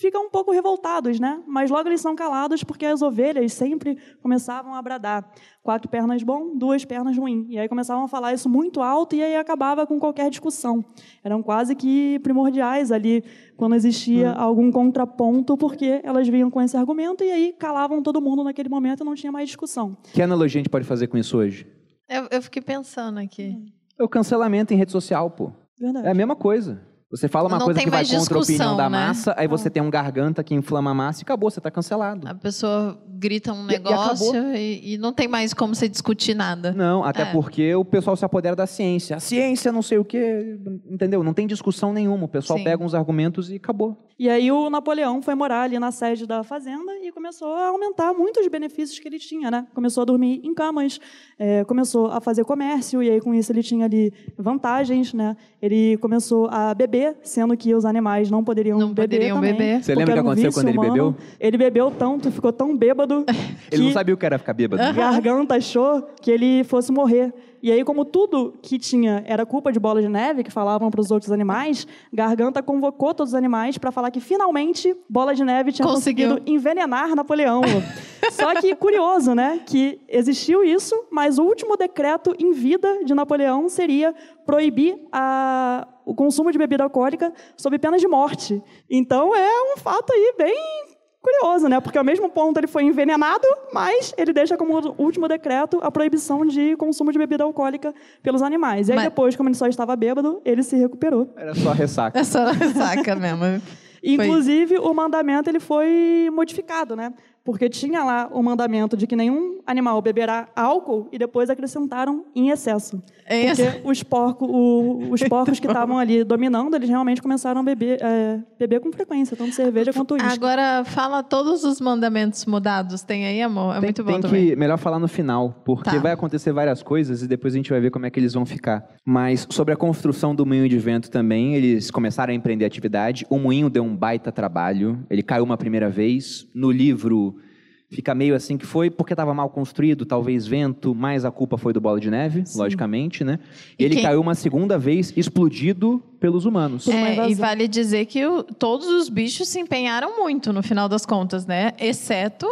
C: ficam um pouco revoltados, né? Mas logo eles são calados porque as ovelhas sempre começavam a bradar. Quatro pernas bom, duas pernas ruim. E aí começavam a falar isso muito alto e aí acabava com qualquer discussão. Eram quase que primordiais ali quando existia algum contraponto, porque elas vinham com esse argumento e aí calavam todo mundo naquele momento e não tinha mais discussão.
A: Que analogia a gente pode fazer com isso hoje?
B: Eu, eu fiquei pensando aqui.
A: É o cancelamento em rede social, pô.
C: Verdade.
A: É a mesma coisa. Você fala uma
B: Não
A: coisa que vai contra a opinião da
B: né?
A: massa, aí você tem um garganta que inflama a massa e acabou, você está cancelado.
B: A pessoa grita um
A: E- e
B: negócio
A: acabou.
B: e, e não tem mais como você discutir nada.
A: Não, até
B: É.
A: porque o pessoal se apodera da ciência. A ciência não sei o quê, entendeu? Não tem discussão nenhuma. O pessoal
B: Sim.
A: pega uns argumentos e acabou.
C: E aí o Napoleão foi morar ali na sede da fazenda e começou a aumentar muitos benefícios que ele tinha, né? Começou a dormir em camas, eh, começou a fazer comércio e aí com isso ele tinha ali vantagens, né? Ele começou a beber, sendo que os animais não poderiam
B: Não
C: beber
B: poderiam
C: também,
B: beber.
A: Você lembra o que aconteceu quando ele
C: humano.
A: bebeu?
C: Ele bebeu tanto, ficou tão bêbado
A: Ele não sabia o que era ficar bêbado.
C: Garganta achou que ele fosse morrer. E aí, como tudo que tinha era culpa de bola de neve, que falavam para os outros animais, Garganta convocou todos os animais para falar que finalmente Bola de Neve tinha
B: Conseguiu.
C: conseguido envenenar Napoleão. Só que curioso, né, que existiu isso, mas o último decreto em vida de Napoleão seria proibir a- o consumo de bebida alcoólica sob pena de morte. Então é um fato aí bem curioso, né? Porque ao mesmo ponto ele foi envenenado, mas ele deixa como último decreto a proibição de consumo de bebida alcoólica pelos animais. E aí
B: Mas-
C: depois, como ele só estava bêbado, ele se recuperou.
A: Era só ressaca.
B: É só saca mesmo. Foi-
C: Inclusive, o mandamento ele foi modificado, né? Porque tinha lá o mandamento de que nenhum animal beberá álcool e depois acrescentaram em excesso.
B: Em
C: porque os, porco, o- os porcos que estavam ali dominando, eles realmente começaram a beber, é, beber com frequência, tanto cerveja quanto uísque.
B: Agora fala todos os mandamentos mudados. Tem aí, amor? É
A: tem,
B: muito bom
A: tem
B: também.
A: que melhor falar no final, porque
B: Tá.
A: vai acontecer várias coisas e depois a gente vai ver como é que eles vão ficar. Mas sobre a construção do moinho de vento também, eles começaram a empreender atividade. O moinho deu um baita trabalho. Ele caiu uma primeira vez. No livro fica meio assim que foi porque estava mal construído, talvez vento, mas a culpa foi do Bola de Neve, logicamente, né? E,
B: E
A: ele
B: quem-
A: caiu uma segunda vez, explodido pelos humanos.
C: uma
B: É, e vale dizer que o- todos os bichos se empenharam muito no final das contas, né? Exceto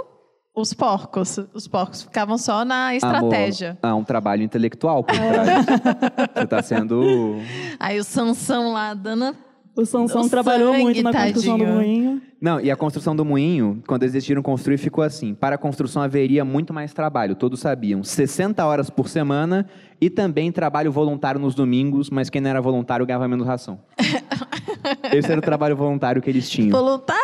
B: os porcos. Os porcos ficavam só na estratégia.
A: Amor, há um trabalho intelectual por trás. Você está sendo
B: Aí o Sansão lá dando.
C: O Sansão
B: O
C: trabalhou
B: sangue,
C: muito na construção do
B: tadinho.
C: moinho.
A: Não, e a construção do moinho, quando eles decidiram construir, ficou assim. Para a construção haveria muito mais trabalho, todos sabiam. 60 horas por semana e também trabalho voluntário nos domingos, mas quem não era voluntário ganhava menos ração. Esse era o trabalho voluntário que eles tinham.
B: Voluntário,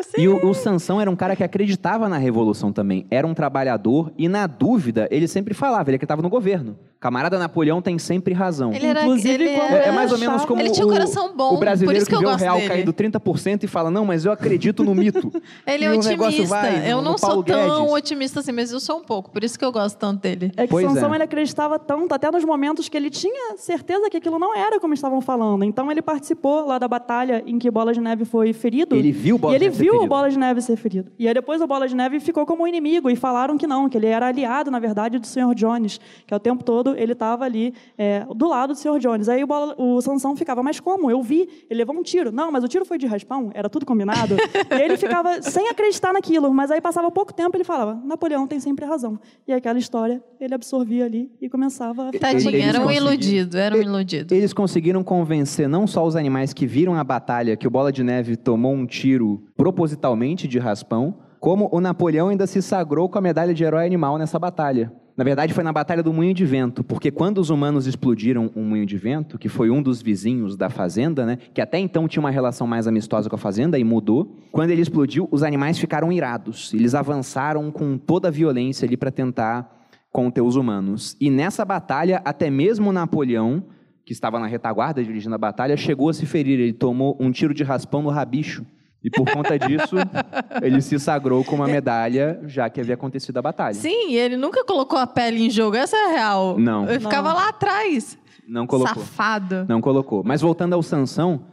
B: assim.
A: E o, o Sansão era um cara que acreditava na revolução também. Era um trabalhador e, na dúvida, ele sempre falava, ele acreditava no governo. Camarada Napoleão tem sempre razão.
B: Ele era.
C: Inclusive,
B: ele
A: É,
B: era-
A: é mais ou menos como
B: Ele tinha um
A: o,
B: coração bom,
A: o brasileiro
B: por isso que eu
A: vê o real
B: dele.
A: cair do 30% e fala, não, mas eu acredito no mito.
B: Ele
A: E
B: é otimista.
A: vai no-
B: eu
A: no
B: não sou
A: Paulo
B: tão
A: Guedes.
B: otimista assim, mas eu sou um pouco. Por isso que eu gosto tanto dele.
C: É que
A: Pois
C: Sansão
A: é.
C: ele acreditava tanto, até nos momentos que ele tinha certeza que aquilo não era como estavam falando. Então ele participou lá da batalha em que Bola de Neve foi ferido.
A: Ele viu o Bola de Neve
C: viu o
A: ferido.
C: Bola de Neve ser ferido. E aí depois o Bola de Neve ficou como inimigo e falaram que não, que ele era aliado, na verdade, do Sr. Jones, que ao tempo todo ele estava ali é, do lado do Sr. Jones. Aí o, Bola, o Sansão ficava, mas como? Eu vi, ele levou um tiro. Não, mas o tiro foi de raspão, era tudo combinado. e ele ficava sem acreditar naquilo, mas aí passava pouco tempo ele falava, Napoleão tem sempre razão. E aquela história ele absorvia ali e começava a
B: Tadinho,
A: Eles
B: era um iludido, era um iludido.
A: Eles conseguiram convencer não só os animais que viram a batalha que o Bola de Neve tomou um tiro propositalmente de raspão, como o Napoleão ainda se sagrou com a medalha de herói animal nessa batalha. Na verdade, foi na Batalha do Moinho de Vento, porque quando os humanos explodiram um moinho de vento, que foi um dos vizinhos da fazenda, né, que até então tinha uma relação mais amistosa com a fazenda e mudou, quando ele explodiu, os animais ficaram irados. Eles avançaram com toda a violência ali para tentar conter os humanos. E nessa batalha, até mesmo Napoleão, que estava na retaguarda dirigindo a batalha, chegou a se ferir. Ele tomou um tiro de raspão no rabicho. E por conta disso, ele se sagrou com uma medalha, já que havia acontecido a batalha.
B: Sim, ele nunca colocou a pele em jogo, essa é a real.
A: Não.
B: Ele ficava
C: Não.
B: lá atrás.
A: Não colocou.
B: Safado.
A: Não colocou. Mas voltando ao Sansão,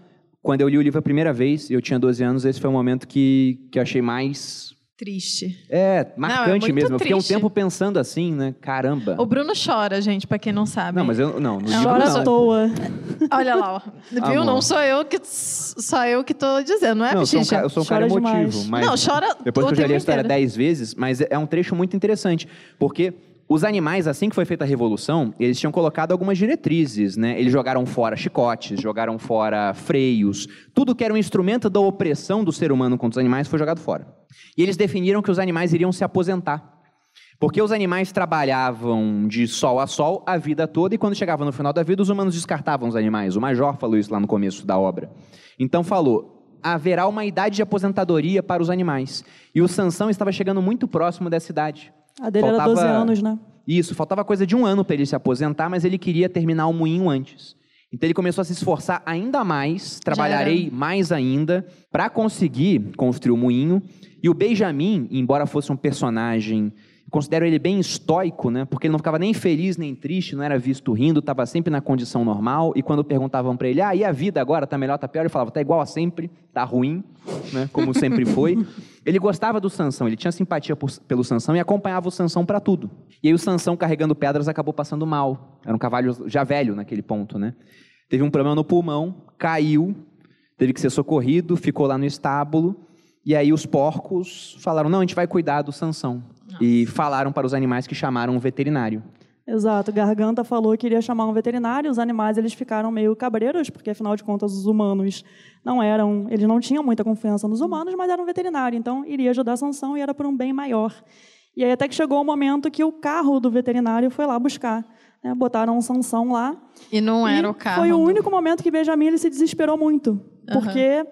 A: quando eu li o livro a primeira vez, eu tinha 12 anos, esse foi o momento que, que eu achei mais.
B: Triste.
A: É, marcante
B: muito
A: mesmo. Eu fiquei um tempo pensando assim, né? Caramba.
B: O Bruno chora, gente, pra quem não sabe.
A: Não, mas eu. Não, no
B: É
A: livro
C: Chora à
A: não.
C: toa.
B: Olha lá, ó. Viu?
A: Amor.
B: Não sou eu que só eu que tô dizendo, não é,
A: Não, eu sou um, cara, eu sou um cara emotivo. Mas
B: Não, chora
A: Depois que eu já li a história dez vezes, mas é um trecho muito interessante. Porque os animais, assim que foi feita a revolução, eles tinham colocado algumas diretrizes, né? Eles jogaram fora chicotes, jogaram fora freios. Tudo que era um instrumento da opressão do ser humano contra os animais foi jogado fora. E eles definiram que os animais iriam se aposentar. Porque os animais trabalhavam de sol a sol a vida toda e quando chegava no final da vida, os humanos descartavam os animais. O Major falou isso lá no começo da obra. Então falou: haverá uma idade de aposentadoria para os animais. E o Sansão estava chegando muito próximo dessa idade.
C: A dele era 12 anos, né?
A: Isso, faltava coisa de um ano para ele se aposentar, mas ele queria terminar o moinho antes. Então ele começou a se esforçar ainda mais, trabalharei mais ainda, para conseguir construir o moinho. E o Benjamin, embora fosse um personagem, considero ele bem estoico, né? Porque ele não ficava nem feliz nem triste, não era visto rindo, estava sempre na condição normal. E quando perguntavam para ele, ah, e a vida agora, tá melhor, tá pior? Ele falava, tá igual a sempre, tá ruim, né? Como sempre foi. Ele gostava do Sansão, ele tinha simpatia por- pelo Sansão e acompanhava o Sansão para tudo. E aí o Sansão carregando pedras acabou passando mal. Era um cavalo já velho naquele ponto, né? Teve um problema no pulmão, caiu, teve que ser socorrido, ficou lá no estábulo. E aí os porcos falaram: "Não, a gente vai cuidar do Sansão". E falaram para os animais que chamaram um veterinário.
C: Exato. Garganta falou que iria chamar um veterinário. Os animais eles ficaram meio cabreiros, porque afinal de contas os humanos não eram, eles não tinham muita confiança nos humanos, mas era um veterinário, então iria ajudar a Sansão e era por um bem maior. E aí até que chegou o momento que o carro do veterinário foi lá buscar. né? Botaram um Sansão lá.
B: E não
C: E
B: era o carro.
C: Foi o
B: do-
C: único momento que Benjamin ele se desesperou muito, porque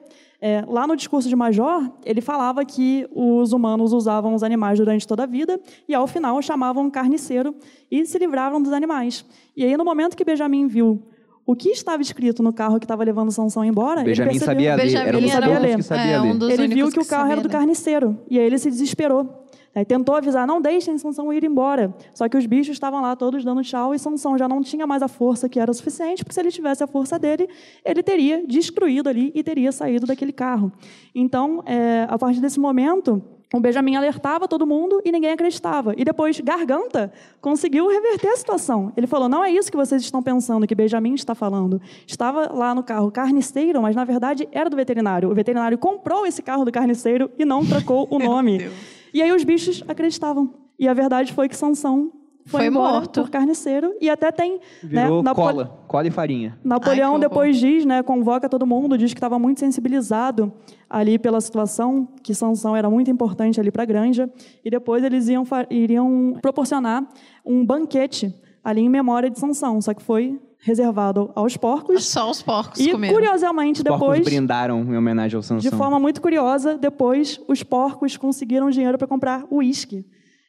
C: É, lá no discurso de Major, ele falava que os humanos usavam os animais durante toda a vida e, ao final, chamavam um carniceiro e se livravam dos animais. E aí, no momento que Benjamin viu o que estava escrito no carro que estava levando Sansão embora,
A: Benjamin
C: ele percebeu,
A: sabia ler,
B: Benjamin
A: era um dos
C: era
A: que sabia
B: é, um
A: ler.
B: dos
C: ele viu
B: únicos
C: que o
B: que
C: carro era do
B: ler.
C: carniceiro. E aí ele se desesperou. Aí tentou avisar, não deixem Sansão ir embora. Só que os bichos estavam lá todos dando tchau e Sansão já não tinha mais a força que era suficiente, porque se ele tivesse a força dele, ele teria destruído ali e teria saído daquele carro. Então, é, a partir desse momento, o Benjamin alertava todo mundo e ninguém acreditava. E depois, Garganta conseguiu reverter a situação. Ele falou: não é isso que vocês estão pensando, que Benjamin está falando. Estava lá no carro carniceiro, mas na verdade era do veterinário. O veterinário comprou esse carro do carniceiro e não trocou o nome. E aí os bichos acreditavam. E a verdade foi que Sansão foi,
B: Foi morto.
C: por carniceiro. E até tem.
A: Virou
C: né, Napo-
A: cola, cola e farinha.
C: Napoleão
B: Ai,
C: depois diz, né, convoca todo mundo, diz que estava muito sensibilizado ali pela situação, que Sansão era muito importante ali para a granja, e depois eles iam iriam proporcionar um banquete ali em memória de Sansão, só que foi reservado aos porcos.
B: Só os porcos
C: E
B: comeram.
C: curiosamente
A: Os porcos
C: depois,
A: brindaram em homenagem ao
C: de
A: Sansão.
C: forma muito curiosa, depois os porcos conseguiram dinheiro para comprar uísque.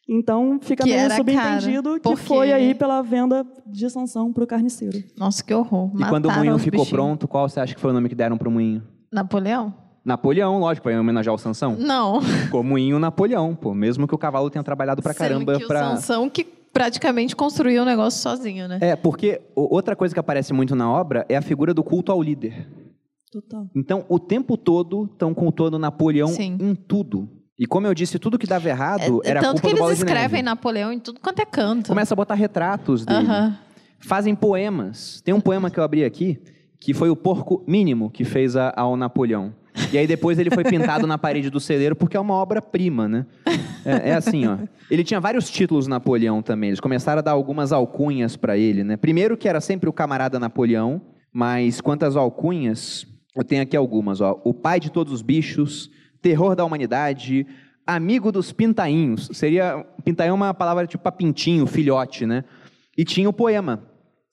C: Então fica
B: Que
C: meio subentendido que
B: porque-
C: foi aí pela venda de Sansão para o carniceiro.
B: Nossa, que horror.
A: E quando o
B: Mataram
A: moinho
B: os
A: ficou
B: bichinhos.
A: pronto, qual você acha que foi o nome que deram pro moinho?
B: Napoleão?
A: Napoleão, lógico, foi em homenagear o Sansão.
B: Não.
A: Ficou moinho Napoleão, pô. Mesmo que o cavalo tenha trabalhado pra
B: Sendo
A: caramba
B: que o
A: pra.
B: Sansão que praticamente construiu o negócio sozinho, né?
A: É, porque outra coisa que aparece muito na obra é a figura do culto ao líder.
C: Total.
A: Então, o tempo todo estão cultuando Napoleão
B: Sim.
A: em tudo. E como eu disse, tudo que dava errado
B: É,
A: era
B: Tanto
A: culpa
B: que
A: do
B: eles escrevem Napoleão em tudo quanto é canto.
A: Começa a botar retratos dele.
B: Aham.
A: Fazem poemas. Tem um poema que eu abri aqui, que foi o porco mínimo que fez a- ao Napoleão. E aí depois ele foi pintado na parede do celeiro porque é uma obra-prima, né? É, é assim, ó. Ele tinha vários títulos Napoleão também. Eles começaram a dar algumas alcunhas pra ele, né? Primeiro que era sempre o camarada Napoleão, mas quantas alcunhas? Eu tenho aqui algumas, ó. O pai de todos os bichos, terror da humanidade, amigo dos pintainhos. Seria pintainho é uma palavra tipo pra pintinho, filhote, né? E tinha o poema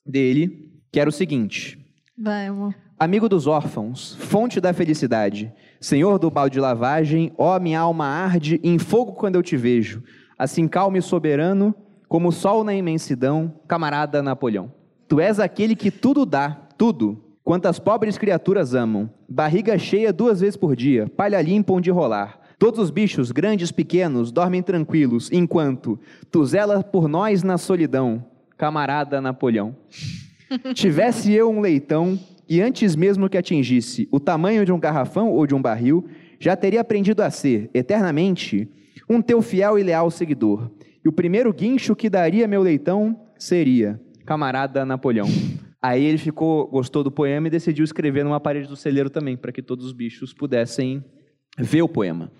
A: dele, que era o seguinte:
B: Vai, amor.
A: Amigo dos órfãos, fonte da felicidade, senhor do balde de lavagem, ó minha alma arde em fogo quando eu te vejo, assim calmo e soberano, como o sol na imensidão, camarada Napoleão. Tu és aquele que tudo dá, tudo, quantas pobres criaturas amam, barriga cheia duas vezes por dia, palha limpa onde rolar. Todos os bichos, grandes pequenos, dormem tranquilos, enquanto tu zelas por nós na solidão, camarada Napoleão. Tivesse eu um leitão e antes mesmo que atingisse o tamanho de um garrafão ou de um barril, já teria aprendido a ser, eternamente, um teu fiel e leal seguidor. E o primeiro guincho que daria meu leitão seria camarada Napoleão. Aí ele ficou, gostou do poema e decidiu escrever numa parede do celeiro também, para que todos os bichos pudessem ver o poema.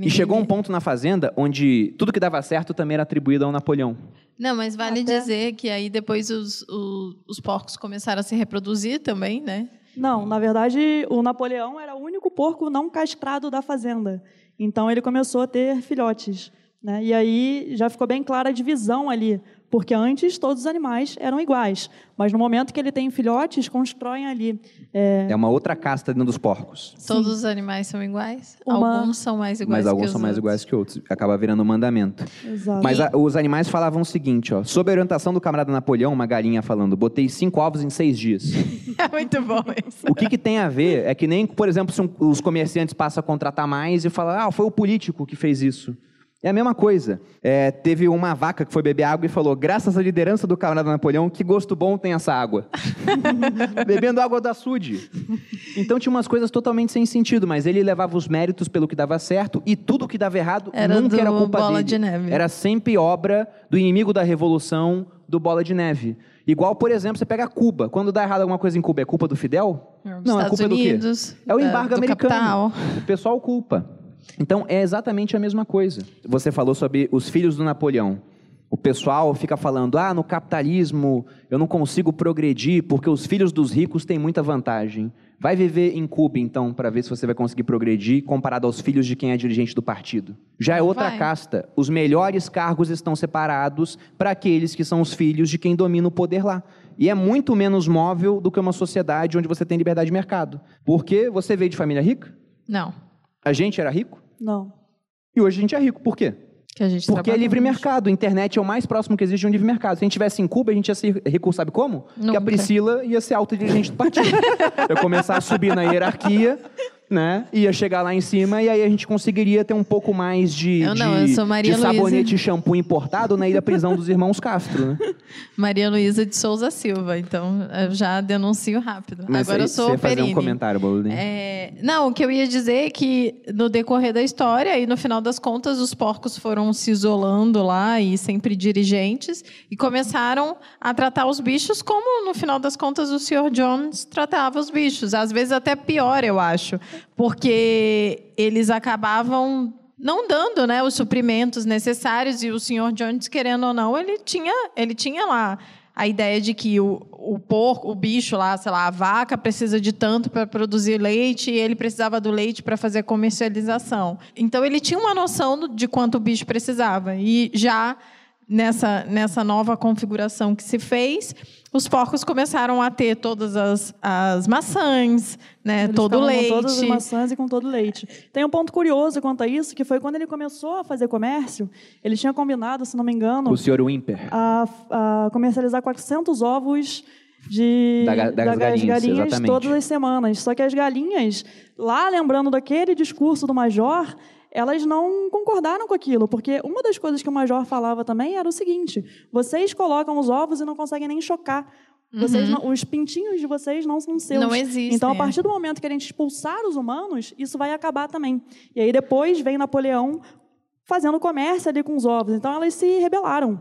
A: E chegou um ponto na fazenda onde tudo que dava certo também era atribuído ao Napoleão.
B: Não, mas vale
C: Até-
B: dizer que aí depois os, o- os porcos começaram a se reproduzir também, né?
C: Não, na verdade, o Napoleão era o único porco não castrado da fazenda. Então ele começou a ter filhotes. Né? E aí já ficou bem clara a divisão ali, porque antes todos os animais eram iguais. Mas no momento que ele tem filhotes, constroem ali. é,
A: É uma outra casta dentro dos porcos.
B: Todos os animais são iguais.
C: Uma-
B: Alguns são mais iguais
A: Mas
B: que
A: alguns
B: os
A: são mais
B: outros.
A: iguais que outros. Acaba virando um mandamento.
C: Exato.
A: Mas a- os animais falavam o seguinte, ó. Sob a orientação do camarada Napoleão, uma galinha falando, botei cinco ovos em seis dias.
B: É muito bom isso.
A: o que, que tem a ver é que nem, por exemplo, se um- os comerciantes passam a contratar mais e falam, ah, foi o político que fez isso. É a mesma coisa. É, teve uma vaca que foi beber água e falou, graças à liderança do camarada Napoleão, que gosto bom tem essa água. Bebendo água do açude. Então tinha umas coisas totalmente sem sentido, mas ele levava os méritos pelo que dava certo e tudo que dava errado
B: Era
A: nunca era culpa
B: Bola
A: dele.
B: de Neve.
A: Era sempre obra do inimigo da revolução, do Bola de Neve. Igual, por exemplo, você pega Cuba. Quando dá errado alguma coisa em Cuba, é culpa do Fidel? Não, é
B: Estados
A: culpa do quê?
B: Unidos,
A: É o
B: da-
A: embargo
B: do
A: americano.
B: capital.
A: O pessoal culpa. Então, é exatamente a mesma coisa. Você falou sobre os filhos do Napoleão. O pessoal fica falando, ah, no capitalismo eu não consigo progredir porque os filhos dos ricos têm muita vantagem. Vai viver em Cuba, então, para ver se você vai conseguir progredir comparado aos filhos de quem é dirigente do partido. Já é outra
B: vai.
A: casta. Os melhores cargos estão separados para aqueles que são os filhos de quem domina o poder lá. E é muito menos móvel do que uma sociedade onde você tem liberdade de mercado. Porque você veio de família rica?
B: Não.
A: A gente era rico?
C: Não.
A: E hoje a gente é rico. Por quê?
B: Que a gente
A: Porque é livre mercado. A internet é o mais próximo que existe de um livre mercado. Se a gente tivesse em Cuba, a gente ia ser rico, sabe como? Porque a
B: Nunca.
A: Priscila ia ser autodirigente do partido. ia começar a subir na hierarquia, né? Ia chegar lá em cima e aí a gente conseguiria ter um pouco mais de,
B: Eu não,
A: de,
B: eu sou Maria
A: de sabonete e shampoo importado na ilha prisão dos irmãos Castro, né?
B: Maria Luísa de Souza Silva. Então, eu já denuncio rápido.
A: Mas
B: Agora
A: aí
B: eu sou
A: você ia fazer
B: Perini.
A: um comentário, Boludinho.
B: É, não, o que eu ia dizer é que no decorrer da história e no final das contas os porcos foram se isolando lá e sempre dirigentes e começaram a tratar os bichos como no final das contas o Sr. Jones tratava os bichos, às vezes até pior, eu acho, porque eles acabavam não dando, né, os suprimentos necessários e o Sr. Jones querendo ou não, ele tinha, ele tinha lá a ideia de que o, o porco, o bicho lá, sei lá, a vaca precisa de tanto para produzir leite e ele precisava do leite para fazer comercialização. Então ele tinha uma noção de quanto o bicho precisava e já nessa nessa nova configuração que se fez, os porcos começaram a ter todas as, as maçãs, né,
C: Eles
B: todo o leite.
C: Com todas as maçãs e com todo o leite. Tem um ponto curioso quanto a isso, que foi quando ele começou a fazer comércio, ele tinha combinado, se não me engano,
A: O senhor Wimper.
C: a, a comercializar 400 ovos de
A: Da ga- das galinhas, exatamente.
C: todas as semanas. Só que as galinhas, lá lembrando daquele discurso do major, elas não concordaram com aquilo, porque uma das coisas que o major falava também era o seguinte: vocês colocam os ovos e não conseguem nem chocar. Vocês não- os pintinhos de vocês não são seus.
B: Uhum. Não existem,
C: Então, a
B: é.
C: partir do momento que a gente expulsar os humanos, isso vai acabar também. E aí depois vem Napoleão fazendo comércio ali com os ovos. Então elas se rebelaram.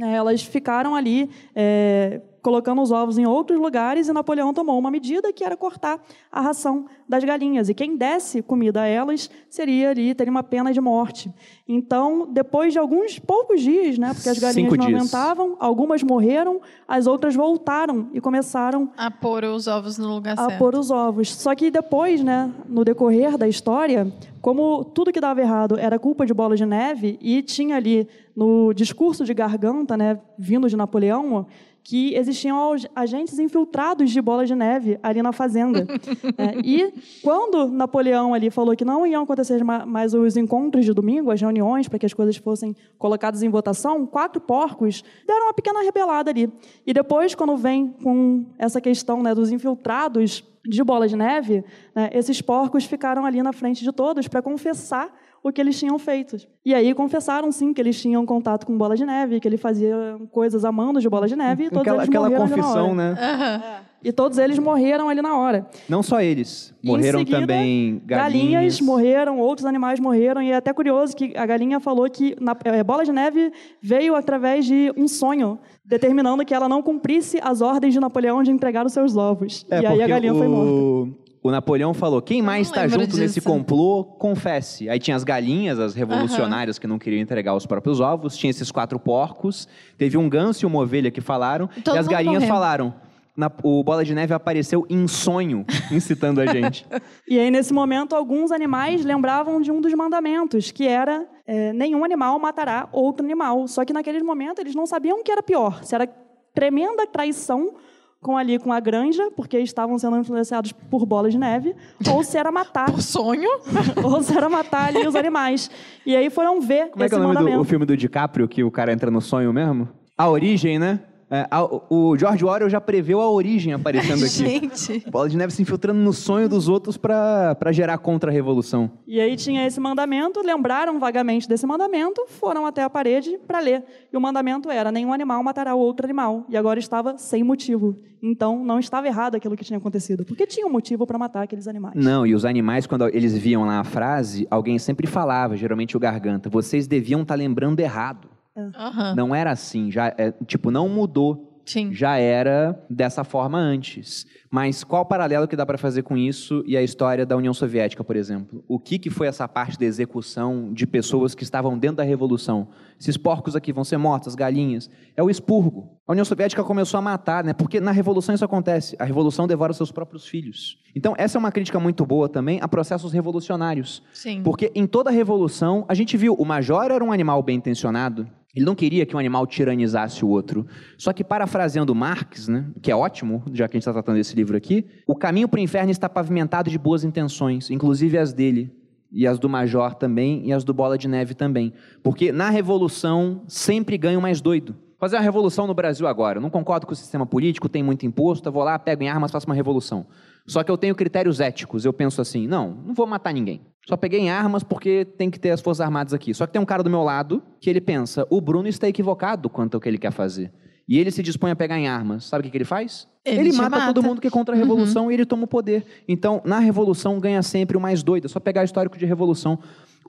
C: É, Elas ficaram ali é, colocando os ovos em outros lugares e Napoleão tomou uma medida que era cortar a ração das galinhas. E quem desse comida a elas seria ali, teria uma pena de morte. Então, depois de alguns poucos dias, né, porque as galinhas
A: Cinco
C: não
A: dias.
C: aguentavam, algumas morreram, as outras voltaram e começaram
B: A pôr os ovos no lugar
C: a
B: certo.
C: pôr os ovos. Só que depois, né, no decorrer da história, como tudo que dava errado era culpa de bola de neve e tinha ali no discurso de garganta, né, vindo de Napoleão, que existiam ag- agentes infiltrados de bola de neve ali na fazenda. É, e quando Napoleão ali falou que não iam acontecer ma- mais os encontros de domingo, as reuniões, para que as coisas fossem colocadas em votação, quatro porcos deram uma pequena rebelada ali. E depois, quando vem com essa questão né, dos infiltrados de bola de neve, né, esses porcos ficaram ali na frente de todos para confessar o que eles tinham feito. E aí confessaram sim que eles tinham contato com bola de neve, que ele fazia coisas a mando de bola de neve, e todos
A: Aquela,
C: eles
A: aquela
C: morreram ali na
A: confissão,
C: hora.
A: né?
B: Aham.
C: E todos eles morreram ali na hora.
A: Não só eles. Morreram
C: seguida,
A: também
C: Galinhas
A: galinhas.
C: morreram, outros animais morreram, e é até curioso que a galinha falou que na, eh, bola de neve veio através de um sonho, determinando que ela não cumprisse as ordens de Napoleão de entregar os seus ovos.
A: É,
C: e aí a galinha foi morta.
A: O... Napoleão falou: quem mais está junto nesse
B: disso.
A: complô, confesse. Aí tinha as galinhas, as revolucionárias que não queriam entregar os próprios ovos, tinha esses quatro porcos, teve um ganso e uma ovelha que falaram,
B: Todo
A: e as galinhas
B: morreu.
A: falaram. Na- o Bola de Neve apareceu em sonho, incitando a gente.
C: E aí, nesse momento, alguns animais lembravam de um dos mandamentos, que era eh, nenhum animal matará outro animal. Só que naquele momento eles não sabiam o que era pior, se era tremenda traição com ali com a granja, porque estavam sendo influenciados por bolas de neve, ou se era matar,
B: O sonho?
C: ou se era matar ali os animais. E aí foram ver
A: Como é
C: esse
A: que é o nome do
C: mandamento.
A: o filme do DiCaprio, que o cara entra no sonho mesmo? A Origem, né? É, a- o George Orwell já preveu a origem aparecendo aqui.
B: Gente.
A: Bola de Neve se infiltrando no sonho dos outros para gerar contra-revolução.
C: E aí tinha esse mandamento, lembraram vagamente desse mandamento, foram até a parede para ler. E o mandamento era: nenhum animal matará o outro animal. E agora estava sem motivo. Então não estava errado aquilo que tinha acontecido, porque tinha um motivo para matar aqueles animais.
A: Não, e os animais, quando eles viam lá a frase, alguém sempre falava, geralmente o garganta, vocês deviam estar lembrando errado.
B: Aham.
A: Não era assim, já é, tipo, não mudou.
B: Sim.
A: Já era dessa forma antes. Mas qual o paralelo que dá para fazer com isso e a história da União Soviética, por exemplo? O que, que foi essa parte da execução de pessoas que estavam dentro da revolução? Esses porcos aqui vão ser mortos, as galinhas. É o expurgo. A União Soviética começou a matar, né? Porque na revolução isso acontece. A revolução devora seus próprios filhos. Então, essa é uma crítica muito boa também a processos revolucionários.
B: Sim.
A: Porque em toda revolução, a gente viu, o major era um animal bem intencionado, Ele não queria que um animal tiranizasse o outro. Só que, parafraseando Marx, né, que é ótimo, já que a gente está tratando desse livro aqui, o caminho para o inferno está pavimentado de boas intenções, inclusive as dele, e as do Major também, e as do Bola de Neve também. Porque na revolução sempre ganha o mais doido. Fazer uma revolução no Brasil agora. Eu não concordo com o sistema político, tem muito imposto, eu vou lá, pego em armas, faço uma revolução. Só que eu tenho critérios éticos. Eu penso assim: não, não vou matar ninguém. Só peguei em armas porque tem que ter as Forças Armadas aqui. Só que tem um cara do meu lado que ele pensa: o Bruno está equivocado quanto ao que ele quer fazer. E ele se dispõe a pegar em armas. Sabe o que, que ele faz?
B: Ele te
A: mata,
B: mata.
A: todo mundo que é contra a revolução e ele toma o poder. Então, na revolução ganha sempre o mais doido. É só pegar o histórico de revolução.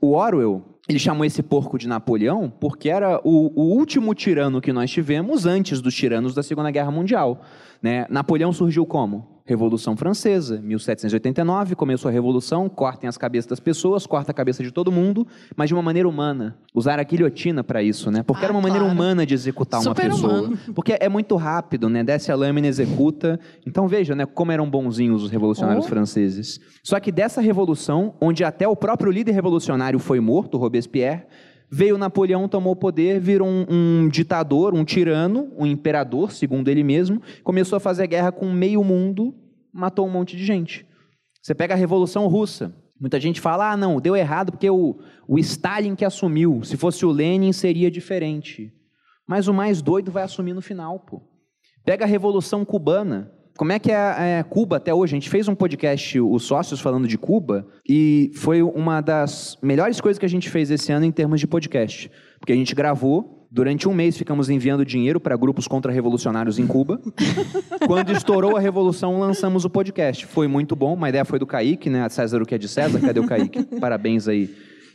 A: O Orwell, ele chamou esse porco de Napoleão porque era o, o último tirano que nós tivemos antes dos tiranos da Segunda Guerra Mundial. Né? Napoleão surgiu como? Revolução Francesa, 1789, começou a Revolução, cortem as cabeças das pessoas, corta a cabeça de todo mundo, mas de uma maneira humana. Usaram a guilhotina para isso, né? Porque
B: Ah,
A: era uma maneira
B: claro.
A: humana de executar uma
B: Super
A: pessoa.
B: humano.
A: Porque é muito rápido, né? Desce a lâmina, executa. Então veja, né? Como eram bonzinhos os revolucionários
B: Oh.
A: franceses. Só que dessa revolução, onde até o próprio líder revolucionário foi morto, Robespierre, veio Napoleão, tomou o poder, virou um, um ditador, um tirano, um imperador, segundo ele mesmo, começou a fazer guerra com meio mundo, matou um monte de gente. Você pega a Revolução Russa. Muita gente fala, ah, não, deu errado porque o, o Stalin que assumiu. Se fosse o Lenin, seria diferente. Mas o mais doido vai assumir no final, pô. Pega a Revolução Cubana. Como é que é, é Cuba até hoje? A gente fez um podcast, os sócios, falando de Cuba, e foi uma das melhores coisas que a gente fez esse ano em termos de podcast. Porque a gente gravou, durante um mês ficamos enviando dinheiro para grupos contra-revolucionários em Cuba. Quando estourou a revolução, lançamos o podcast. Foi muito bom, uma ideia foi do Kaique, né? A César o que é de César, cadê o Kaique? Parabéns aí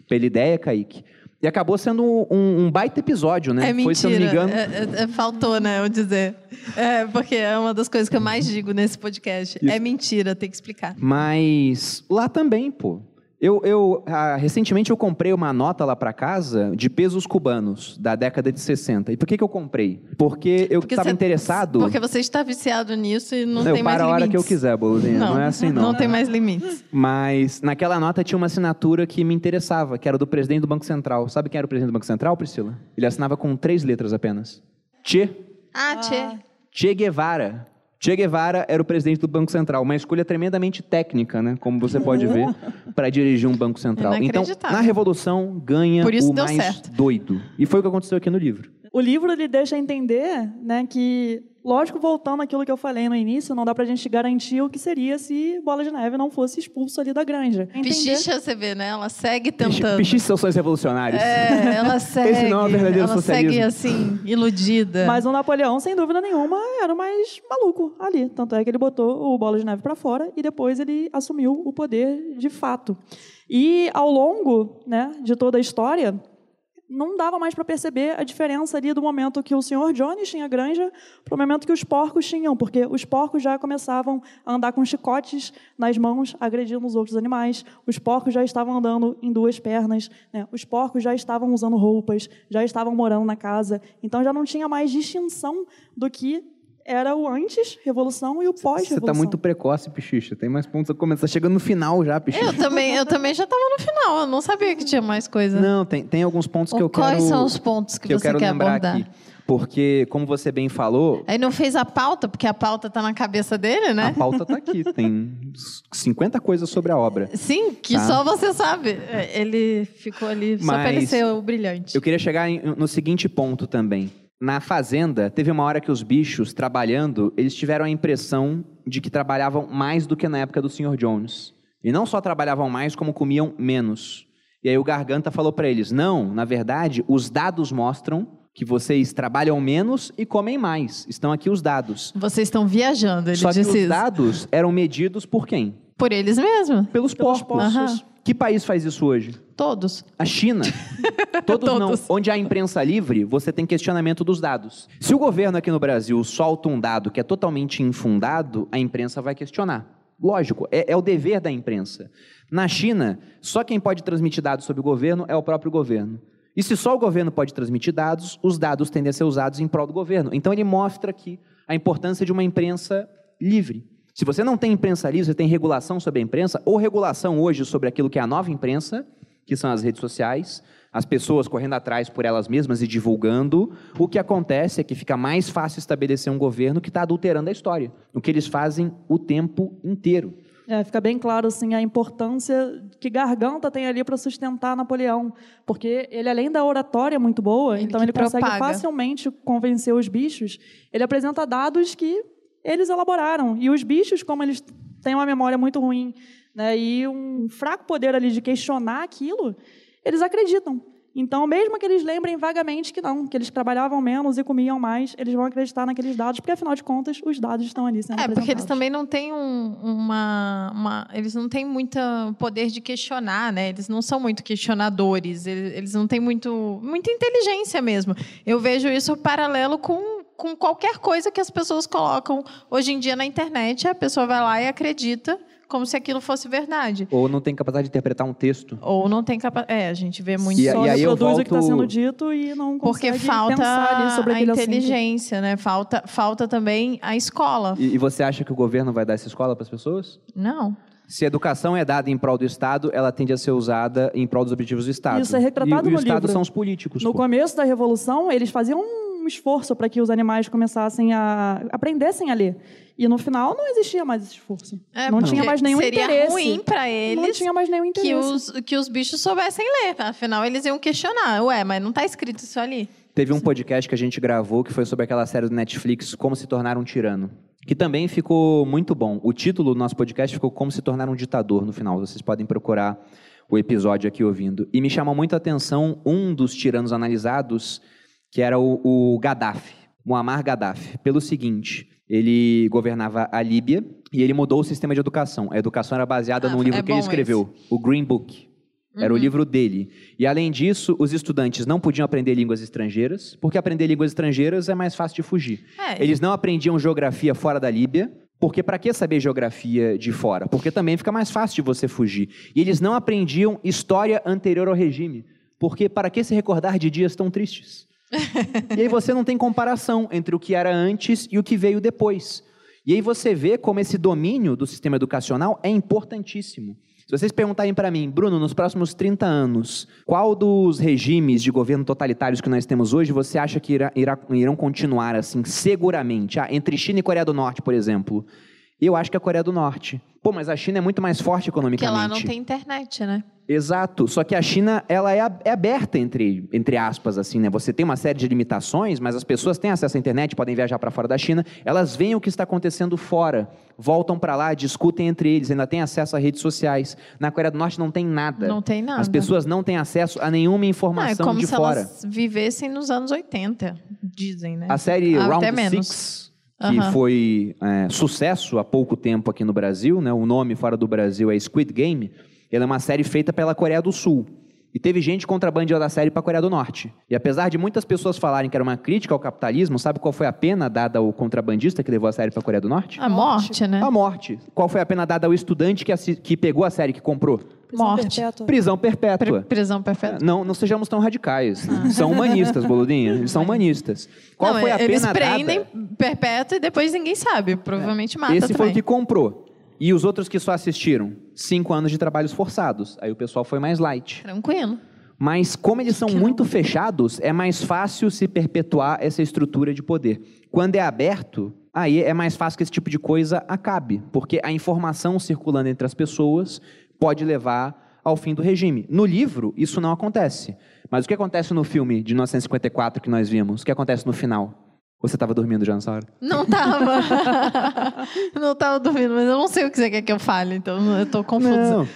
A: pela ideia, Kaique. E acabou sendo um, um baita episódio, né?
B: É mentira.
A: Foi, se eu não me engano,
B: É- é- é- faltou, né, eu dizer. É, porque é uma das coisas que eu mais digo nesse podcast. É mentira, tem que explicar.
A: Mas lá também, pô. Eu, eu ah, recentemente eu comprei uma nota lá para casa de pesos cubanos da década de 60. E por que, que eu comprei? Porque eu estava interessado.
B: Porque você está viciado nisso e não
A: eu
B: tem mais
A: paro a hora
B: limites.
A: que eu quiser, boluzinha. Não, é assim, não.
B: Não tem mais limites.
A: Mas naquela nota tinha uma assinatura que me interessava, que era do presidente do Banco Central. Sabe quem era o presidente do Banco Central, Priscila? Ele assinava com três letras apenas. Che.
B: Ah, Tchê.
A: Che Guevara. Che Guevara era o presidente do Banco Central, uma escolha tremendamente técnica, né? Como você pode ver, para dirigir um banco central. Então, na Revolução, ganha
B: Por isso
A: o mais
B: certo.
A: doido. E foi o que aconteceu aqui no livro.
C: O livro ele deixa entender né, que, lógico, voltando àquilo que eu falei no início, não dá pra gente garantir o que seria se Bola de Neve não fosse expulso ali da granja. Entender-
B: Pichicha, você vê, né? Ela segue tentando.
A: Pichiche seus sonhos revolucionários.
B: É, ela segue.
A: Esse não é o verdadeiro
B: ela
A: socialismo.
B: segue assim, iludida.
C: Mas o Napoleão, sem dúvida nenhuma, era o mais maluco ali. Tanto é que ele botou o Bola de Neve para fora e depois ele assumiu o poder de fato. E ao longo né, de toda a história, não dava mais para perceber a diferença ali do momento que o senhor Jones tinha granja para o momento que os porcos tinham, porque os porcos já começavam a andar com chicotes nas mãos, agredindo os outros animais. Os porcos já estavam andando em duas pernas. né? Os porcos já estavam usando roupas, já estavam morando na casa. Então já não tinha mais distinção do que era o antes revolução e o
A: Você
C: pós-revolução.
A: tá muito precoce, Pichicha. Tem mais pontos a começar. Tá chegando no final já, Pichicha.
B: Eu também, eu também já estava no final. Eu não sabia que tinha mais coisa.
A: Não, tem, tem alguns pontos que eu quero...
B: Quais são os pontos que,
A: que eu
B: você
A: quero
B: quer
A: lembrar
B: abordar?
A: aqui. Porque, como você bem falou,
B: Aí não fez a pauta, porque a pauta tá na cabeça dele, né?
A: a pauta tá aqui. Tem 50 coisas sobre a obra.
B: Sim, que
A: Tá.
B: só você sabe. É, Ele ficou ali só pra ele
A: Mas
B: ser o brilhante.
A: Eu queria chegar no seguinte ponto também. Na fazenda, teve uma hora que os bichos, trabalhando, eles tiveram a impressão de que trabalhavam mais do que na época do Sr. Jones. E não só trabalhavam mais, como comiam menos. E aí o Garganta falou para eles, não, na verdade, os dados mostram que vocês trabalham menos e comem mais. Estão aqui os dados.
B: Vocês estão viajando, ele
A: Só que
B: disse
A: os
B: isso.
A: dados eram medidos por quem?
B: Por eles mesmos.
A: Pelos,
C: Pelos
A: porcos.
B: porcos.
A: Que país faz isso hoje?
B: Todos.
A: A China. Todos, não.
B: Todos.
A: Onde há imprensa livre, você tem questionamento dos dados. Se o governo aqui no Brasil solta um dado que é totalmente infundado, a imprensa vai questionar. Lógico, é, é o dever da imprensa. Na China, só quem pode transmitir dados sobre o governo é o próprio governo. E se só o governo pode transmitir dados, os dados tendem a ser usados em prol do governo. Então ele mostra aqui a importância de uma imprensa livre. Se você não tem imprensa livre, você tem regulação sobre a imprensa, ou regulação hoje sobre aquilo que é a nova imprensa, que são as redes sociais, as pessoas correndo atrás por elas mesmas e divulgando, o que acontece é que fica mais fácil estabelecer um governo que está adulterando a história. O que eles fazem o tempo inteiro.
C: É, fica bem claro assim a importância que Garganta tem ali para sustentar Napoleão, porque ele além da oratória muito boa,
B: Ele
C: então ele consegue
B: propaga.
C: facilmente convencer os bichos. Ele apresenta dados que eles elaboraram e os bichos, como eles têm uma memória muito ruim, né, e um fraco poder ali de questionar aquilo, eles acreditam. Então, mesmo que eles lembrem vagamente que não, que eles trabalhavam menos e comiam mais, eles vão acreditar naqueles dados, porque afinal de contas, os dados estão ali sendo
B: É, porque eles também não têm um- uma, uma- Eles não têm muito poder de questionar, né? Eles não são muito questionadores, eles, eles não têm muito, muita inteligência mesmo. Eu vejo isso paralelo com, com qualquer coisa que as pessoas colocam hoje em dia na internet. A pessoa vai lá e acredita como se aquilo fosse verdade.
A: Ou não tem capacidade de interpretar um texto.
B: Ou não tem capacidade. É, a gente vê muito
A: E-
C: Só
A: e aí eu
C: reproduz o que está
A: volto-
C: sendo dito e não
B: porque
C: consegue
B: falta
C: pensar ali sobre
B: a
C: aquele assunto.
B: inteligência, né? Falta, falta também a escola.
A: E, e você acha que o governo vai dar essa escola para as pessoas?
B: Não.
A: Se a educação é dada em prol do Estado, ela tende a ser usada em prol dos objetivos do Estado.
C: Isso é retratado
A: e, e
C: no
A: o Estado
C: livro.
A: são os políticos.
C: No
A: pô.
C: começo da Revolução, eles faziam um esforço para que os animais começassem a aprendessem a ler. E no final não existia mais esse esforço.
B: É,
C: não tinha mais nenhum
B: seria
C: interesse.
B: ruim para
C: Não
B: eles
C: tinha mais nenhum interesse.
B: que os, que os bichos soubessem ler. Afinal, eles iam questionar. Ué, mas não está escrito isso ali.
A: Teve um podcast que a gente gravou que foi sobre aquela série do Netflix, Como se tornar um tirano. Que também ficou muito bom. O título do nosso podcast ficou Como se tornar um ditador no final. Vocês podem procurar o episódio aqui ouvindo. E me chamou muito a atenção um dos tiranos analisados, que era o, o Gaddafi, Muammar Gaddafi. Pelo seguinte, ele governava a Líbia e ele mudou o sistema de educação. A educação era baseada
B: Ah,
A: num livro
B: é
A: que ele escreveu, o Green Book. Era o livro dele. E além disso, os estudantes não podiam aprender línguas estrangeiras, porque aprender línguas estrangeiras é mais fácil de fugir.
B: É.
A: Eles não aprendiam geografia fora da Líbia, porque para que saber geografia de fora? Porque também fica mais fácil de você fugir. E eles não aprendiam história anterior ao regime, porque para que se recordar de dias tão tristes? E aí você não tem comparação entre o que era antes e o que veio depois. E aí você vê como esse domínio do sistema educacional é importantíssimo. Se vocês perguntarem para mim, Bruno, nos próximos 30 anos, qual dos regimes de governo totalitários que nós temos hoje você acha que irá, irá- irão continuar assim, seguramente? Ah, entre China e Coreia do Norte, por exemplo. Eu acho que é a Coreia do Norte. Pô, mas a China é muito mais forte
B: Porque
A: economicamente.
B: lá não tem internet, né?
A: Exato, só que a China ela é, é aberta entre, entre aspas assim, né? Você tem uma série de limitações, mas as pessoas têm acesso à internet, podem viajar para fora da China, elas veem o que está acontecendo fora, voltam para lá, discutem entre eles, ainda têm acesso a redes sociais. Na Coreia do Norte não tem nada.
B: Não tem nada.
A: As pessoas não têm acesso a nenhuma
B: Não, é
A: informação
B: como
A: de
B: se
A: fora.
B: elas vivessem nos anos 80, dizem, né?
A: A série
B: Até
A: Round
B: menos.
A: Six, que
B: Aham.
A: foi é, sucesso há pouco tempo aqui no Brasil, né? o nome fora do Brasil é Squid Game, ela é uma série feita pela Coreia do Sul. E teve gente contrabandeando a série para a Coreia do Norte. E apesar de muitas pessoas falarem que era uma crítica ao capitalismo, sabe qual foi a pena dada ao contrabandista que levou a série para a Coreia do Norte?
B: A morte, né?
A: A morte. Qual foi a pena dada ao estudante que, assi- que pegou a série, que comprou?
C: Prisão
B: Morte.
C: perpétua.
A: Prisão perpétua.
B: Pri- Prisão perfeita.
A: Não, não sejamos tão radicais. São humanistas, boludinha. Eles são humanistas. Qual
B: Não,
A: foi a
B: eles
A: pena
B: prendem
A: dada?
B: perpétua e depois ninguém sabe. Provavelmente mata
A: Esse foi
B: também.
A: o que comprou. E os outros que só assistiram? Cinco anos de trabalhos forçados. Aí o pessoal foi mais light.
B: Tranquilo.
A: Mas como eles são muito fechados, é mais fácil se perpetuar essa estrutura de poder. Quando é aberto, aí é mais fácil que esse tipo de coisa acabe, porque a informação circulando entre as pessoas pode levar ao fim do regime. No livro, isso não acontece. Mas o que acontece no filme de 1954 que nós vimos? O que acontece no final? Você estava dormindo já nessa hora?
B: Não tava. não tava dormindo, mas eu não sei o que você quer que eu fale, então eu tô confusa.
A: Não.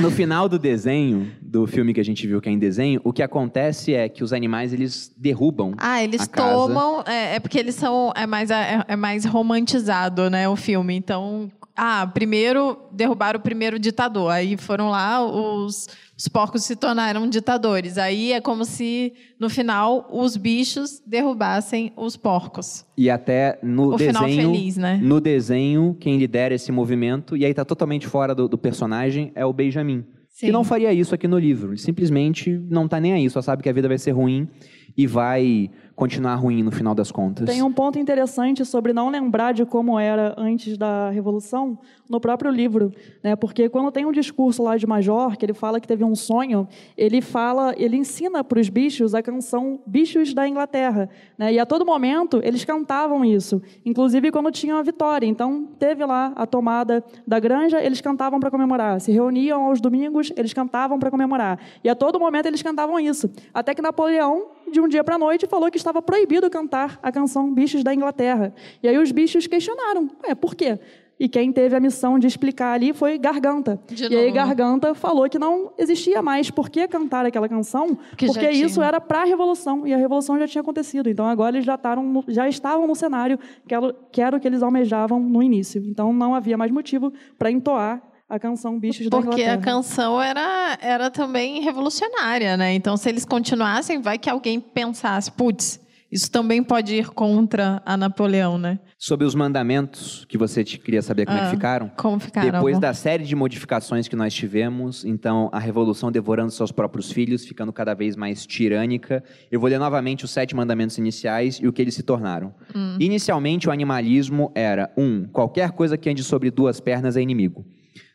A: No final do desenho, do filme que a gente viu que é em desenho, o que acontece é que os animais eles derrubam.
B: Ah, eles tomam. É, é porque eles são. É mais, é, é mais romantizado, né? O filme. Então. Ah, primeiro derrubaram o primeiro ditador. Aí foram lá, os, os porcos se tornaram ditadores. Aí é como se, no final, os bichos derrubassem os porcos.
A: E até no
B: O final
A: desenho,
B: feliz, né?
A: no desenho, quem lidera esse movimento, e aí tá totalmente fora do, do personagem, é o Benjamin.
B: Sim.
A: Que não faria isso aqui no livro. Ele simplesmente não tá nem aí, só sabe que a vida vai ser ruim e vai continuar ruim no final das contas.
C: Tem um ponto interessante sobre não lembrar de como era antes da Revolução no próprio livro, né? Porque quando tem um discurso lá de Major, que ele fala que teve um sonho, ele fala, ele ensina para os bichos a canção Bichos da Inglaterra, né? E a todo momento eles cantavam isso, inclusive quando tinham a vitória. Então teve lá a tomada da granja, eles cantavam para comemorar. Se reuniam aos domingos, eles cantavam para comemorar. E a todo momento eles cantavam isso, até que Napoleão de um dia para a noite, falou que estava proibido cantar a canção Bichos da Inglaterra. E aí os bichos questionaram: é, por quê? E quem teve a missão de explicar ali foi Garganta.
B: De
C: e
B: novo,
C: aí
B: né?
C: Garganta falou que não existia mais por que cantar aquela canção,
B: Que
C: porque isso era para a Revolução, e a Revolução já tinha acontecido. Então agora eles já, taram, já estavam no cenário que era, que era o que eles almejavam no início. Então não havia mais motivo para entoar a canção Bichos da
B: Porque
C: Inglaterra.
B: a canção era, era também revolucionária, né? Então, se eles continuassem, vai que alguém pensasse, putz, isso também pode ir contra a Napoleão, né?
A: Sobre os mandamentos, que você te- queria saber como é
B: Ah,
A: que ficaram.
B: Como ficaram?
A: Depois
B: amor?
A: da série de modificações que nós tivemos, então a revolução devorando seus próprios filhos, ficando cada vez mais tirânica. Eu vou ler novamente os sete mandamentos iniciais e o que eles se tornaram.
B: Hum.
A: Inicialmente, o animalismo era: um, qualquer coisa que ande sobre duas pernas é inimigo.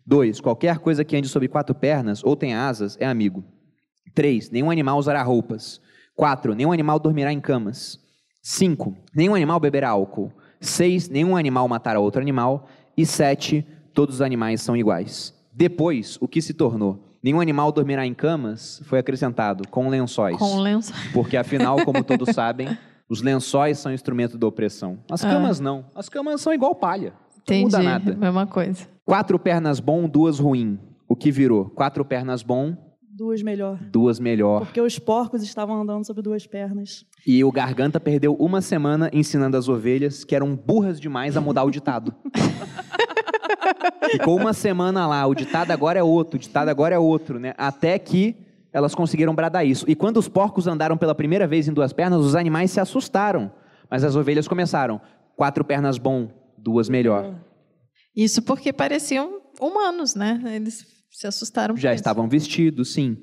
A: Dois, qualquer coisa que ande sobre quatro pernas ou tenha asas é amigo. Três, nenhum animal usará roupas. Quatro, nenhum animal dormirá em camas. Cinco, nenhum animal beberá álcool. Seis, nenhum animal matará outro animal. E sete, todos os animais são iguais. Depois, o que se tornou? Nenhum animal dormirá em camas foi acrescentado com lençóis.
B: Com lenço.
A: Porque afinal, como todos sabem, os lençóis são instrumento da opressão. As
B: Ah.
A: camas não. As camas são igual palha. Não
B: Entendi.
A: muda nada.
B: Mesma coisa.
A: Quatro pernas bom, duas ruim. O que virou? Quatro pernas bom,
C: Duas melhor.
A: duas melhor.
C: Porque os porcos estavam andando sobre duas pernas.
A: E o Garganta perdeu uma semana ensinando as ovelhas que eram burras demais a mudar o ditado. Ficou uma semana lá, o ditado agora é outro, o ditado agora é outro, né? Até que elas conseguiram bradar isso. E quando os porcos andaram pela primeira vez em duas pernas, os animais se assustaram. Mas as ovelhas começaram. Quatro pernas bom, duas melhor.
B: Isso porque pareciam humanos, né? Eles se assustaram.
A: Já
B: isso.
A: estavam vestidos, sim.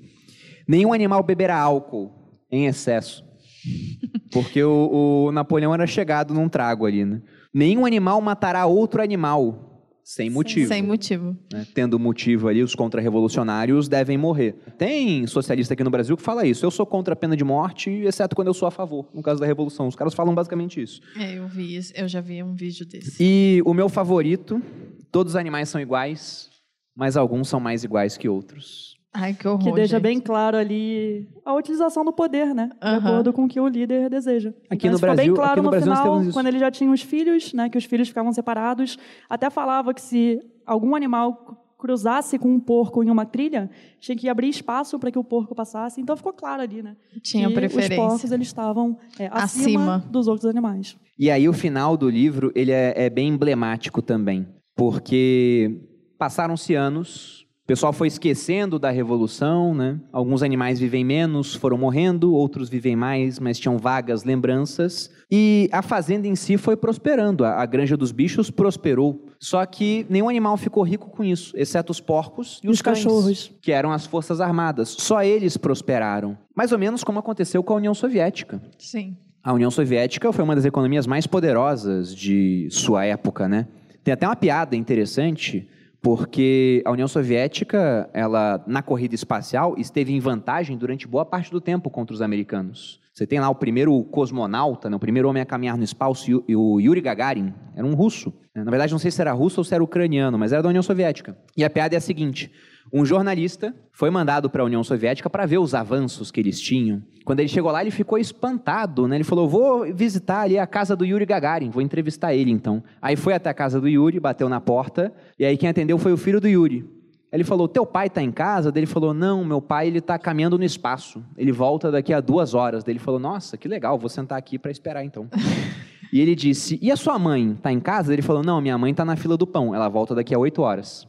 A: Nenhum animal beberá álcool em excesso. Porque o, o Napoleão era chegado num trago ali, né? Nenhum animal matará outro animal sem motivo.
B: Sem motivo.
A: né? Tendo motivo ali, os contra-revolucionários devem morrer. Tem socialista aqui no Brasil que fala isso. Eu sou contra a pena de morte, exceto quando eu sou a favor, no caso da Revolução. Os caras falam basicamente isso.
B: É, eu vi isso. Eu já vi um vídeo desse.
A: E o meu favorito, todos os animais são iguais, mas alguns são mais iguais que outros.
B: Ai, que horror.
C: Que deixa
B: gente.
C: bem claro ali a utilização do poder, né? De acordo com o que o líder deseja.
A: Aqui
C: então,
A: no Brasil-
C: bem claro
A: aqui no
C: no,
A: Brasil
C: final, quando ele já tinha os filhos, né? Que os filhos ficavam separados. Até falava que se algum animal cruzasse com um porco em uma trilha, tinha que abrir espaço para que o porco passasse. Então ficou claro ali, né?
B: Tinha
C: que
B: preferência.
C: Os porcos eles estavam é, acima,
B: Acima.
C: dos outros animais.
A: E aí o final do livro ele é, é bem emblemático também, porque passaram-se anos, o pessoal foi esquecendo da revolução, né? Alguns animais vivem menos, foram morrendo, outros vivem mais, mas tinham vagas lembranças. E a fazenda em si foi prosperando, a, granja dos bichos prosperou. Só que nenhum animal ficou rico com isso, exceto os porcos e os,
C: Os
A: cães,
C: cachorros.
A: que eram as forças armadas. Só eles prosperaram. Mais ou menos como aconteceu com a União Soviética.
B: Sim.
A: A União Soviética foi uma das economias mais poderosas de sua época, né? Tem até uma piada interessante, porque a União Soviética, ela na corrida espacial esteve em vantagem durante boa parte do tempo contra os americanos. Você tem lá o primeiro cosmonauta, né, o primeiro homem a caminhar no espaço, o Yuri Gagarin, era um russo. Na verdade, não sei se era russo ou se era ucraniano, mas era da União Soviética. E a piada é a seguinte: um jornalista foi mandado para a União Soviética para ver os avanços que eles tinham. Quando ele chegou lá, ele ficou espantado, né? Ele falou: "Vou visitar ali a casa do Yuri Gagarin, vou entrevistar ele então". Aí foi até a casa do Yuri, bateu na porta, e aí quem atendeu foi o filho do Yuri. Ele falou: "Teu pai está em casa?" Ele falou: "Não, meu pai ele está caminhando no espaço. Ele volta daqui a duas horas." Ele falou: "Nossa, que legal, vou sentar aqui para esperar então." E ele disse: E a sua mãe está em casa? Ele falou: Não, minha mãe está na fila do pão. Ela volta daqui a oito horas.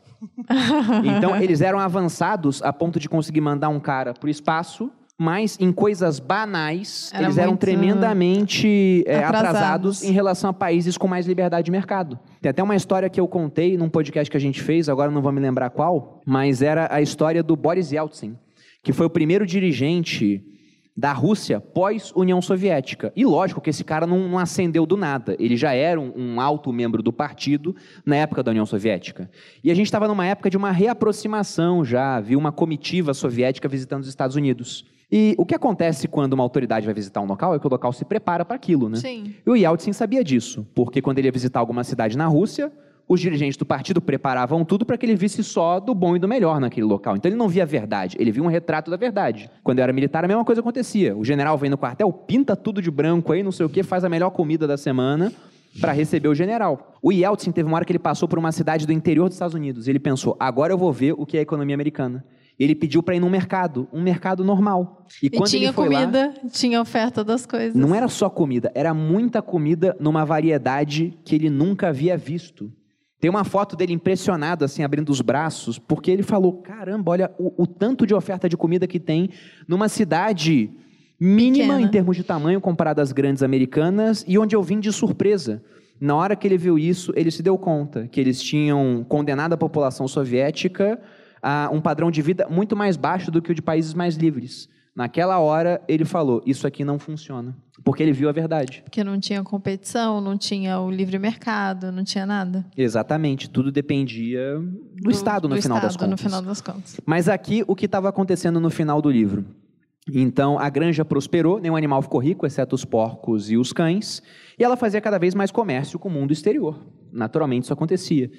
A: Então eles eram avançados a ponto de conseguir mandar um cara para o espaço, mas em coisas banais
B: Era
A: eles eram tremendamente é,
B: atrasados.
A: atrasados em relação a países com mais liberdade de mercado. Tem até uma história que eu contei num podcast que a gente fez, agora não vou me lembrar qual, mas era a história do Boris Yeltsin, que foi o primeiro dirigente da Rússia pós-União Soviética. E lógico que esse cara não, não acendeu do nada. Ele já era um, um, alto membro do partido na época da União Soviética. E a gente estava numa época de uma reaproximação já, havia uma comitiva soviética visitando os Estados Unidos. E o que acontece quando uma autoridade vai visitar um local é que o local se prepara para aquilo, né?
B: Sim.
A: E o Yeltsin sabia disso, porque quando ele ia visitar alguma cidade na Rússia, os dirigentes do partido preparavam tudo para que ele visse só do bom e do melhor naquele local. Então ele não via a verdade, ele via um retrato da verdade. Quando eu era militar, a mesma coisa acontecia. O general vem no quartel, pinta tudo de branco aí, não sei o que, faz a melhor comida da semana para receber o general. O Yeltsin teve uma hora que ele passou por uma cidade do interior dos Estados Unidos. Ele pensou: agora eu vou ver o que é a economia americana. Ele pediu para ir num mercado, um mercado normal.
B: E, e tinha comida, lá, tinha oferta das coisas.
A: Não era só comida, era muita comida numa variedade que ele nunca havia visto. Tem uma foto dele impressionado, assim, abrindo os braços, porque ele falou: caramba, olha o, o tanto de oferta de comida que tem numa cidade mínima Pequena. em termos de tamanho comparada às grandes americanas e onde eu vim de surpresa. Na hora que ele viu isso, ele se deu conta que eles tinham condenado a população soviética a um padrão de vida muito mais baixo do que o de países mais livres. Naquela hora, ele falou: Isso aqui não funciona. Porque ele viu a verdade.
B: Porque não tinha competição, não tinha o livre mercado, não tinha nada.
A: Exatamente. Tudo dependia do, do Estado, no do final
B: Estado,
A: das contas.
B: no final das contas.
A: Mas aqui, o que estava acontecendo no final do livro? Então, a granja prosperou, nenhum animal ficou rico, exceto os porcos e os cães, e ela fazia cada vez mais comércio com o mundo exterior. Naturalmente, isso acontecia.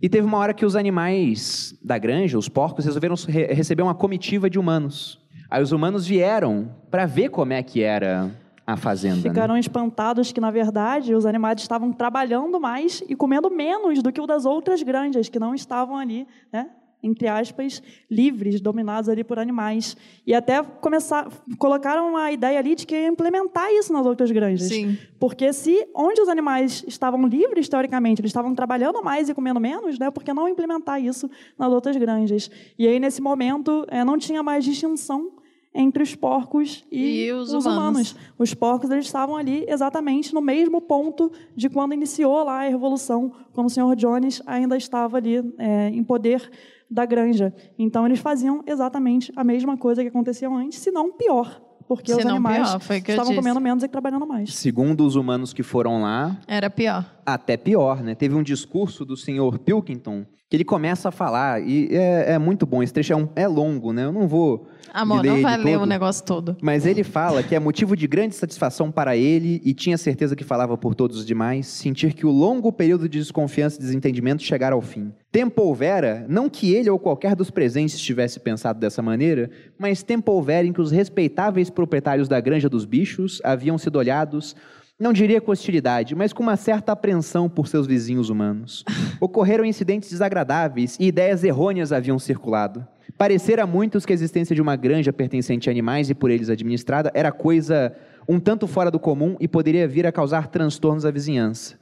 A: E teve uma hora que os animais da granja, os porcos, resolveram receber uma comitiva de humanos. Aí os humanos vieram para ver como é que era a fazenda. Né?
C: Ficaram
A: né?
C: espantados que, na verdade, os animais estavam trabalhando mais e comendo menos do que o das outras granjas, que não estavam ali, né? entre aspas, livres, dominados ali por animais. E até começar, colocaram a ideia ali de que ia implementar isso nas outras granjas.
B: Sim.
C: Porque se onde os animais estavam livres, teoricamente, eles estavam trabalhando mais e comendo menos, né? Por que não implementar isso nas outras granjas? E aí, nesse momento, é, não tinha mais distinção entre os porcos e,
B: e os,
C: os
B: humanos.
C: humanos. Os porcos eles estavam ali exatamente no mesmo ponto de quando iniciou lá a revolução, quando o senhor Jones ainda estava ali é, em poder da granja. Então eles faziam exatamente a mesma coisa que acontecia antes, se não pior. Porque se os animais pior, estavam comendo menos e trabalhando mais.
A: Segundo os humanos que foram lá.
B: Era pior.
A: Até pior, né? Teve um discurso do senhor Pilkington que ele começa a falar, e é, é muito bom. Esse trecho é, um, é longo, né? Eu não vou
B: Amor, não vai ler o negócio todo.
A: Mas ele fala que é motivo de grande satisfação para ele, e tinha certeza que falava por todos os demais, sentir que o longo período de desconfiança e desentendimento chegara ao fim. Tempo houvera, não que ele ou qualquer dos presentes tivesse pensado dessa maneira, mas tempo houvera em que os respeitáveis proprietários da granja dos bichos haviam sido olhados não diria com hostilidade, mas com uma certa apreensão por seus vizinhos humanos. Ocorreram incidentes desagradáveis e ideias errôneas haviam circulado. Parecer a muitos que a existência de uma granja pertencente a animais e por eles administrada era coisa um tanto fora do comum e poderia vir a causar transtornos à vizinhança.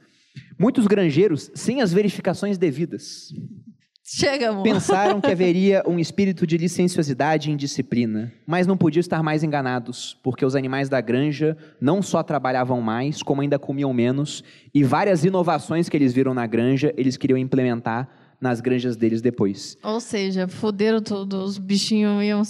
A: Muitos granjeiros, sem as verificações devidas,
B: Chega, amor.
A: pensaram que haveria um espírito de licenciosidade e indisciplina, mas não podiam estar mais enganados, porque os animais da granja não só trabalhavam mais, como ainda comiam menos, e várias inovações que eles viram na granja, eles queriam implementar nas granjas deles depois.
B: Ou seja, fuderam tudo, os bichinhos iam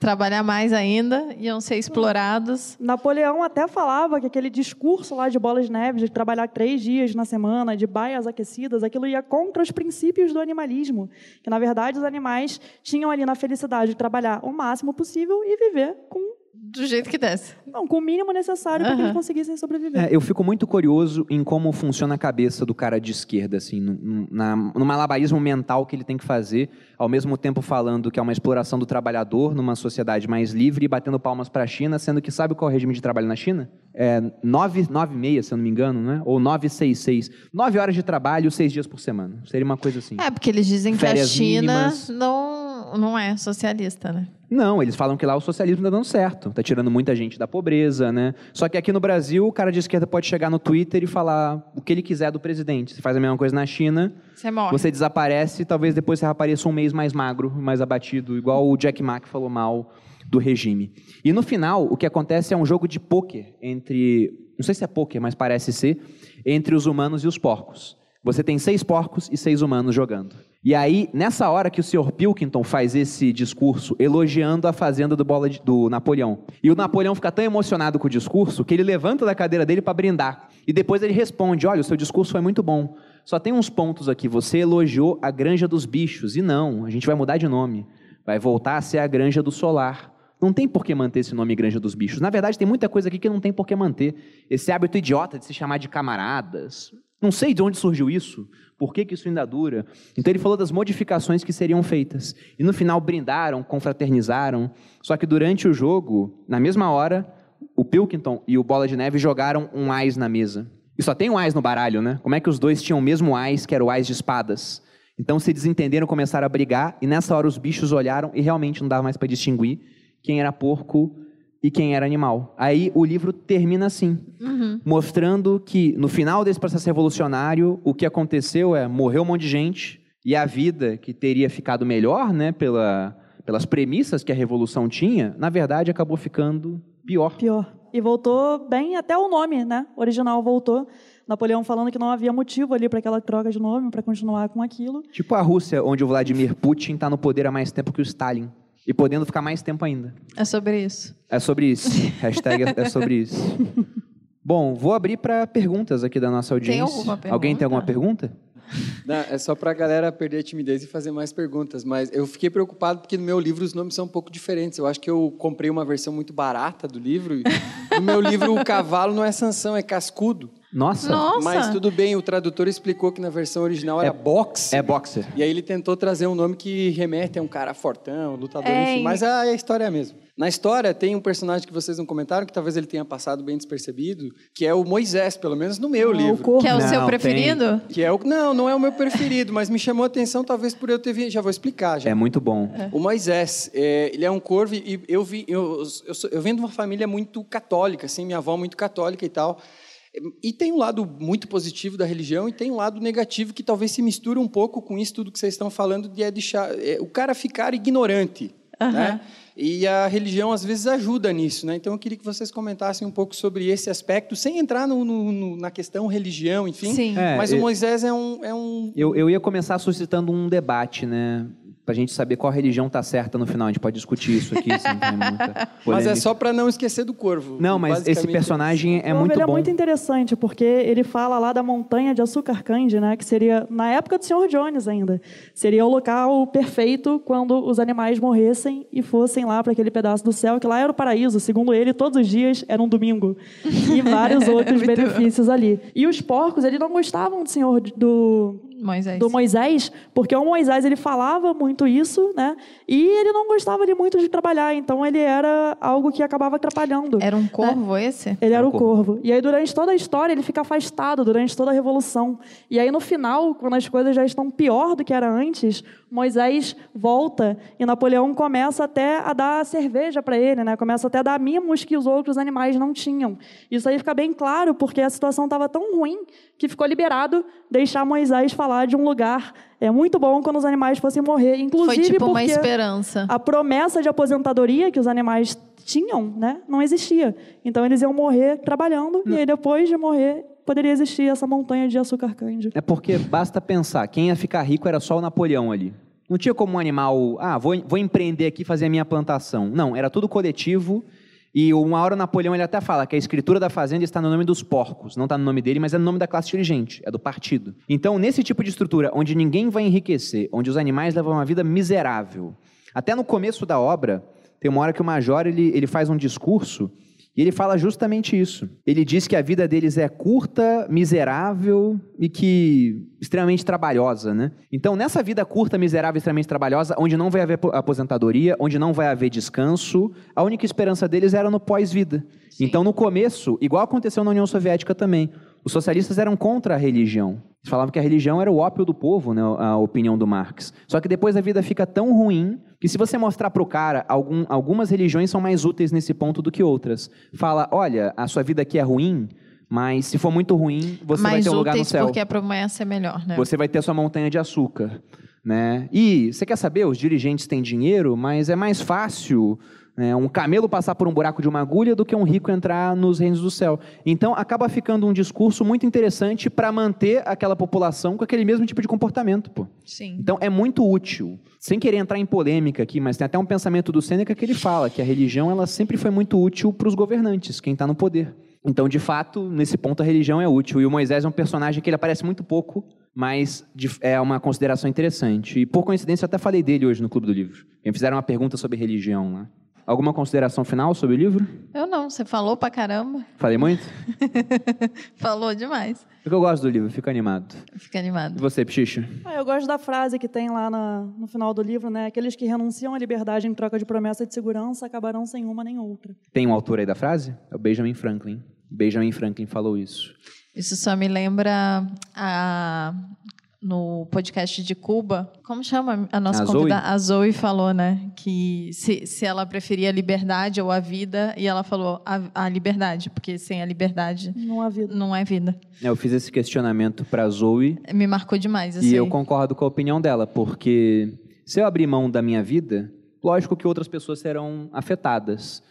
B: trabalhar mais ainda, iam ser explorados.
C: Napoleão até falava que aquele discurso lá de bolas de neve, de trabalhar três dias na semana, de baias aquecidas, aquilo ia contra os princípios do animalismo. Que, na verdade, os animais tinham ali na felicidade de trabalhar o máximo possível e viver com
B: do jeito que desce.
C: Não, com o mínimo necessário uhum. para que eles conseguissem sobreviver.
A: É, eu fico muito curioso em como funciona a cabeça do cara de esquerda, assim, no, na, no malabarismo mental que ele tem que fazer, ao mesmo tempo falando que é uma exploração do trabalhador numa sociedade mais livre e batendo palmas para a China, sendo que sabe qual é o regime de trabalho na China? É 9,6, se eu não me engano, né? Ou 966. 9 horas de trabalho, 6 dias por semana. Seria uma coisa assim.
B: É, porque eles dizem Férias que a China mínimas. não, não é socialista, né?
A: Não, eles falam que lá o socialismo está dando certo, está tirando muita gente da pobreza, né? Só que aqui no Brasil, o cara de esquerda pode chegar no Twitter e falar o que ele quiser do presidente. Você faz a mesma coisa na China,
B: você, morre.
A: você desaparece e talvez depois você apareça um mês mais magro, mais abatido, igual o Jack Ma que falou mal do regime. E no final, o que acontece é um jogo de pôquer entre, não sei se é pôquer, mas parece ser, entre os humanos e os porcos. Você tem seis porcos e seis humanos jogando. E aí, nessa hora que o Sr. Pilkington faz esse discurso elogiando a fazenda do, bola de, do Napoleão. E o Napoleão fica tão emocionado com o discurso que ele levanta da cadeira dele para brindar. E depois ele responde: Olha, o seu discurso foi muito bom. Só tem uns pontos aqui. Você elogiou a Granja dos Bichos. E não, a gente vai mudar de nome. Vai voltar a ser a Granja do Solar. Não tem por que manter esse nome Granja dos Bichos. Na verdade, tem muita coisa aqui que não tem por que manter. Esse hábito idiota de se chamar de camaradas. Não sei de onde surgiu isso, por que, que isso ainda dura. Então ele falou das modificações que seriam feitas. E no final brindaram, confraternizaram. Só que durante o jogo, na mesma hora, o Pilkington e o Bola de Neve jogaram um ás na mesa. E só tem um ás no baralho, né? Como é que os dois tinham o mesmo ás, que era o ás de espadas? Então se desentenderam, começaram a brigar, e nessa hora os bichos olharam e realmente não dava mais para distinguir quem era porco e quem era animal. Aí o livro termina assim,
B: Uhum.
A: mostrando que no final desse processo revolucionário, o que aconteceu é morreu um monte de gente e a vida que teria ficado melhor, né, pela, pelas premissas que a revolução tinha, na verdade acabou ficando pior.
C: Pior. E voltou bem até o nome, né? O original voltou. Napoleão falando que não havia motivo ali para aquela troca de nome, para continuar com aquilo.
A: Tipo a Rússia, onde o Vladimir Putin está no poder há mais tempo que o Stalin. E podendo ficar mais tempo ainda.
B: É sobre isso.
A: É sobre isso. Hashtag é sobre isso. Bom, vou abrir para perguntas aqui da nossa audiência.
B: alguma pergunta?
A: Alguém tem alguma pergunta?
D: Não, é só para a galera perder a timidez e fazer mais perguntas. Mas eu fiquei preocupado porque no meu livro os nomes são um pouco diferentes. Eu acho que eu comprei uma versão muito barata do livro. e No meu livro o cavalo não é Sansão, é cascudo.
A: Nossa,
B: Nossa!
D: Mas tudo bem, o tradutor explicou que na versão original era boxe.
A: é boxer.
D: E aí ele tentou trazer um nome que remete a um cara fortão, lutador,
B: É,
D: enfim. Mas a, a história é a mesma. Na história tem um personagem que vocês não comentaram, que talvez ele tenha passado bem despercebido, que é o Moisés, pelo menos no meu
C: Ah, o
D: livro.
C: corvo.
B: Que é o
A: Não,
B: seu
A: tem.
B: preferido?
D: Que é o não, não é o meu preferido, mas me chamou a atenção talvez por eu ter visto. Já vou explicar. Já.
A: É muito bom.
D: O Moisés, é, ele é um corvo e eu vi, eu, eu, sou- eu venho de uma família muito católica, assim, minha avó muito católica e tal. E tem um lado muito positivo da religião e tem um lado negativo que talvez se misture um pouco com isso tudo que vocês estão falando de é deixar é, o cara ficar ignorante, né? E a religião às vezes ajuda nisso, né? Então eu queria que vocês comentassem um pouco sobre esse aspecto, sem entrar no- no- no- na questão religião, enfim.
B: Sim.
A: É,
D: Mas o
A: eu-
D: Moisés é um, é um
A: Eu, eu ia começar suscitando um debate, né? Pra gente saber qual religião tá certa no final. A gente pode discutir isso aqui, sem ter muita
D: Mas é só para não esquecer do corvo.
A: Não, mas esse
D: Basicamente,
A: personagem é
C: O
A: muito
C: ele é
A: bom.
C: muito interessante, porque ele fala lá da montanha de açúcar candy, né? Que seria, na época do Sr. Jones ainda, seria o local perfeito quando os animais morressem e fossem lá para aquele pedaço do céu, que lá era o paraíso. Segundo ele, todos os dias era um domingo. E vários outros
B: Muito
C: benefícios ali. E os porcos, eles não gostavam do Senhor, do,
B: Moisés.
C: do Moisés, porque o Moisés ele falava muito isso, né? E ele não gostava de muito de trabalhar, então ele era algo que acabava atrapalhando.
B: Era um corvo esse?
C: Ele era
A: corvo.
C: corvo. E aí, durante toda a história, ele fica afastado, durante toda a revolução. E aí, no final, quando as coisas já estão pior do que era antes, Moisés volta e Napoleão começa até a dar cerveja para ele, né? Começa até a dar mimos que os outros animais não tinham. Isso aí fica bem claro, porque a situação estava tão ruim que ficou liberado deixar Moisés falar de um lugar é muito bom quando os animais fossem morrer. Inclusive
B: Foi tipo uma
C: porque
B: esperança.
C: a promessa de aposentadoria que os animais tinham, né, não existia. Então eles iam morrer trabalhando e aí depois de morrer poderia existir essa montanha de açúcar cândido.
A: É porque basta pensar, quem ia ficar rico era só o Napoleão ali. Não tinha como um animal, ah, vou, vou empreender aqui e fazer a minha plantação. Não, era tudo coletivo. E uma hora Napoleão ele até fala que a escritura da fazenda está no nome dos porcos. Não está no nome dele, mas é no nome da classe dirigente, é do partido. Então, nesse tipo de estrutura, onde ninguém vai enriquecer, onde os animais levam uma vida miserável. Até no começo da obra, tem uma hora que o Major ele, ele faz um discurso e ele fala justamente isso. Ele diz que a vida deles é curta, miserável e que extremamente trabalhosa, né? Então, nessa vida curta, miserável e extremamente trabalhosa, onde não vai haver apo- aposentadoria, onde não vai haver descanso, a única esperança deles era no pós-vida. Então, no começo, igual aconteceu na União Soviética também, os socialistas eram contra a religião. Eles falavam que a religião era o ópio do povo, né, a opinião do Marx. Só que depois a vida fica tão ruim que se você mostrar para o cara, algum, algumas religiões são mais úteis nesse ponto do que outras. Fala, olha, a sua vida aqui é ruim, mas se for muito ruim, você vai
B: Mais
A: ter um lugar no céu.
B: porque a promessa é melhor, né?
A: Você vai ter a sua montanha de açúcar. Né? E você quer saber, os dirigentes têm dinheiro, mas é mais fácil né, um camelo passar por um buraco de uma agulha do que um rico entrar nos reinos do céu. Então, acaba ficando um discurso muito interessante para manter aquela população com aquele mesmo tipo de comportamento. Pô.
B: Sim.
A: Então, é muito útil. Sem querer entrar em polêmica aqui, mas tem até um pensamento do Sêneca que ele fala que a religião ela sempre foi muito útil para os governantes, quem está no poder. Então, de fato, nesse ponto, a religião é útil. E o Moisés é um personagem que ele aparece muito pouco, mas é uma consideração interessante. E, por coincidência, eu até falei dele hoje no Clube do Livro. Me fizeram uma pergunta sobre religião lá. Alguma consideração final sobre o livro?
B: Eu não, você falou pra caramba.
A: Falei muito?
B: falou demais.
A: Porque eu gosto do livro, fico animado.
B: Fica animado.
A: E você, Pichicha?
C: Ah, eu gosto da frase que tem lá na, no final do livro, né? Aqueles que renunciam à liberdade em troca de promessa de segurança acabarão sem uma nem outra.
A: Tem um autor aí da frase? É o Benjamin Franklin. Benjamin Franklin falou isso.
B: Isso só me lembra a, no podcast de Cuba, como chama a nossa
A: a
B: convidada? Zoe? A Zoe falou, né, que se, se ela preferia a liberdade ou a vida, e ela falou a, a liberdade, porque sem a liberdade
C: não há vida.
B: Não é vida.
A: É, eu fiz esse questionamento para a Zoe.
B: Me marcou demais.
A: E eu concordo com a opinião dela, porque se eu abrir mão da minha vida, lógico que outras pessoas serão afetadas,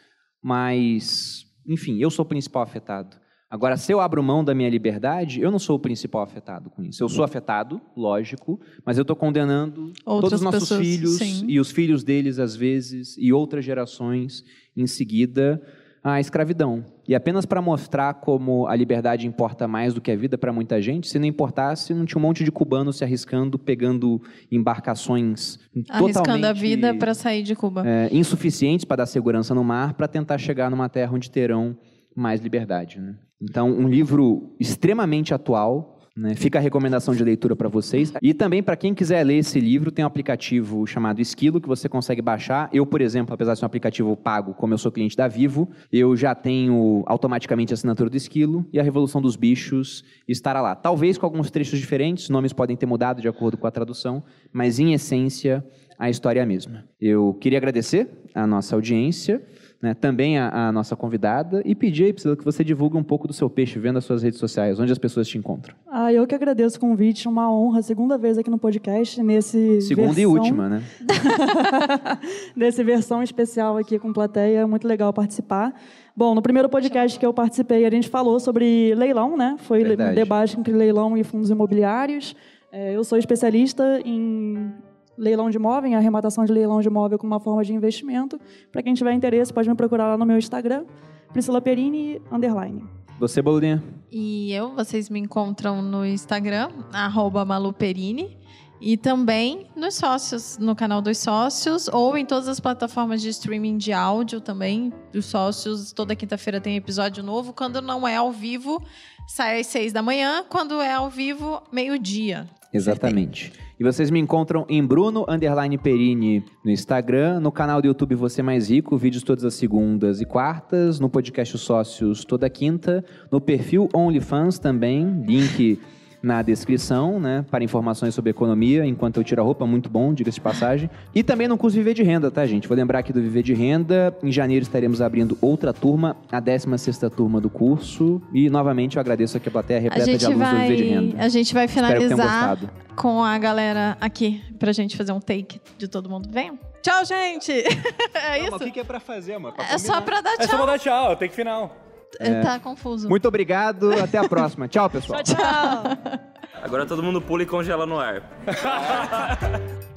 A: mas, enfim, eu sou o principal afetado. Agora, se eu abro mão da minha liberdade, eu não sou o principal afetado com isso. Eu sou afetado, lógico, mas eu estou condenando
B: Outras
A: todos os nossos
B: pessoas,
A: filhos
B: sim.
A: e os filhos deles, às vezes, e outras gerações em seguida à escravidão. E apenas para mostrar como a liberdade importa mais do que a vida para muita gente, se não importasse, não tinha um monte de cubanos se arriscando, pegando embarcações
B: Arriscando
A: totalmente
B: a vida para sair de Cuba.
A: é, insuficientes para dar segurança no mar, para tentar chegar numa terra onde terão mais liberdade. Né? Então, um livro extremamente atual. Né? Fica a recomendação de leitura para vocês. E também, para quem quiser ler esse livro, tem um aplicativo chamado Esquilo, que você consegue baixar. Eu, por exemplo, apesar de ser um aplicativo pago, como eu sou cliente da Vivo, eu já tenho automaticamente a assinatura do Esquilo e a Revolução dos Bichos estará lá. Talvez com alguns trechos diferentes, nomes podem ter mudado de acordo com a tradução, mas em essência, a história é a mesma. Eu queria agradecer a nossa audiência né, também a, a, nossa convidada e pedir aí, Priscila, que você divulgue um pouco do seu peixe, vendo as suas redes sociais, onde as pessoas te encontram.
C: Ah, eu que agradeço o convite, uma honra, segunda vez aqui no podcast, nesse
A: Segunda
C: versão...
A: e última, né?
C: nesse versão especial aqui com plateia, muito legal participar. Bom, no primeiro podcast que eu participei, a gente falou sobre leilão, né? Foi
A: Verdade.
C: um debate entre leilão e fundos imobiliários. É, eu sou especialista em leilão de imóvel, em arrematação de leilão de imóvel como uma forma de investimento. Para quem tiver interesse, pode me procurar lá no meu Instagram, Priscila Perini, underline.
A: Você, Bolurinha?
B: E eu, vocês me encontram no Instagram, arroba maluperini. E também nos sócios, no canal dos sócios, ou em todas as plataformas de streaming de áudio também. Dos sócios, toda quinta-feira tem episódio novo. Quando não é ao vivo, sai às seis da manhã. Quando é ao vivo, meio-dia.
A: Exatamente. E vocês me encontram em Bruno Underline Perini no Instagram, no canal do YouTube Você Mais Rico, vídeos todas as segundas e quartas, no podcast Sócios toda quinta, no perfil OnlyFans também, link na descrição, né, para informações sobre economia, enquanto eu tiro a roupa, muito bom, diga-se de passagem. E também no curso Viver de Renda, tá, gente? Vou lembrar aqui do Viver de Renda, em janeiro estaremos abrindo outra turma, a 16ª turma do curso, e novamente eu agradeço aqui a plateia
B: A
A: repleta de alunos do
B: vai,
A: Viver de Renda.
B: a gente vai finalizar com a galera aqui, pra gente fazer um take de todo mundo. Venham. Tchau, gente! é isso?
A: que é pra fazer, mano?
B: É só pra dar
E: É só
B: tchau.
E: mandar tchau, tem que final.
B: Tá confuso.
A: Muito obrigado, até a próxima. Tchau, pessoal.
B: Tchau.
E: Agora todo mundo pula e congela no ar.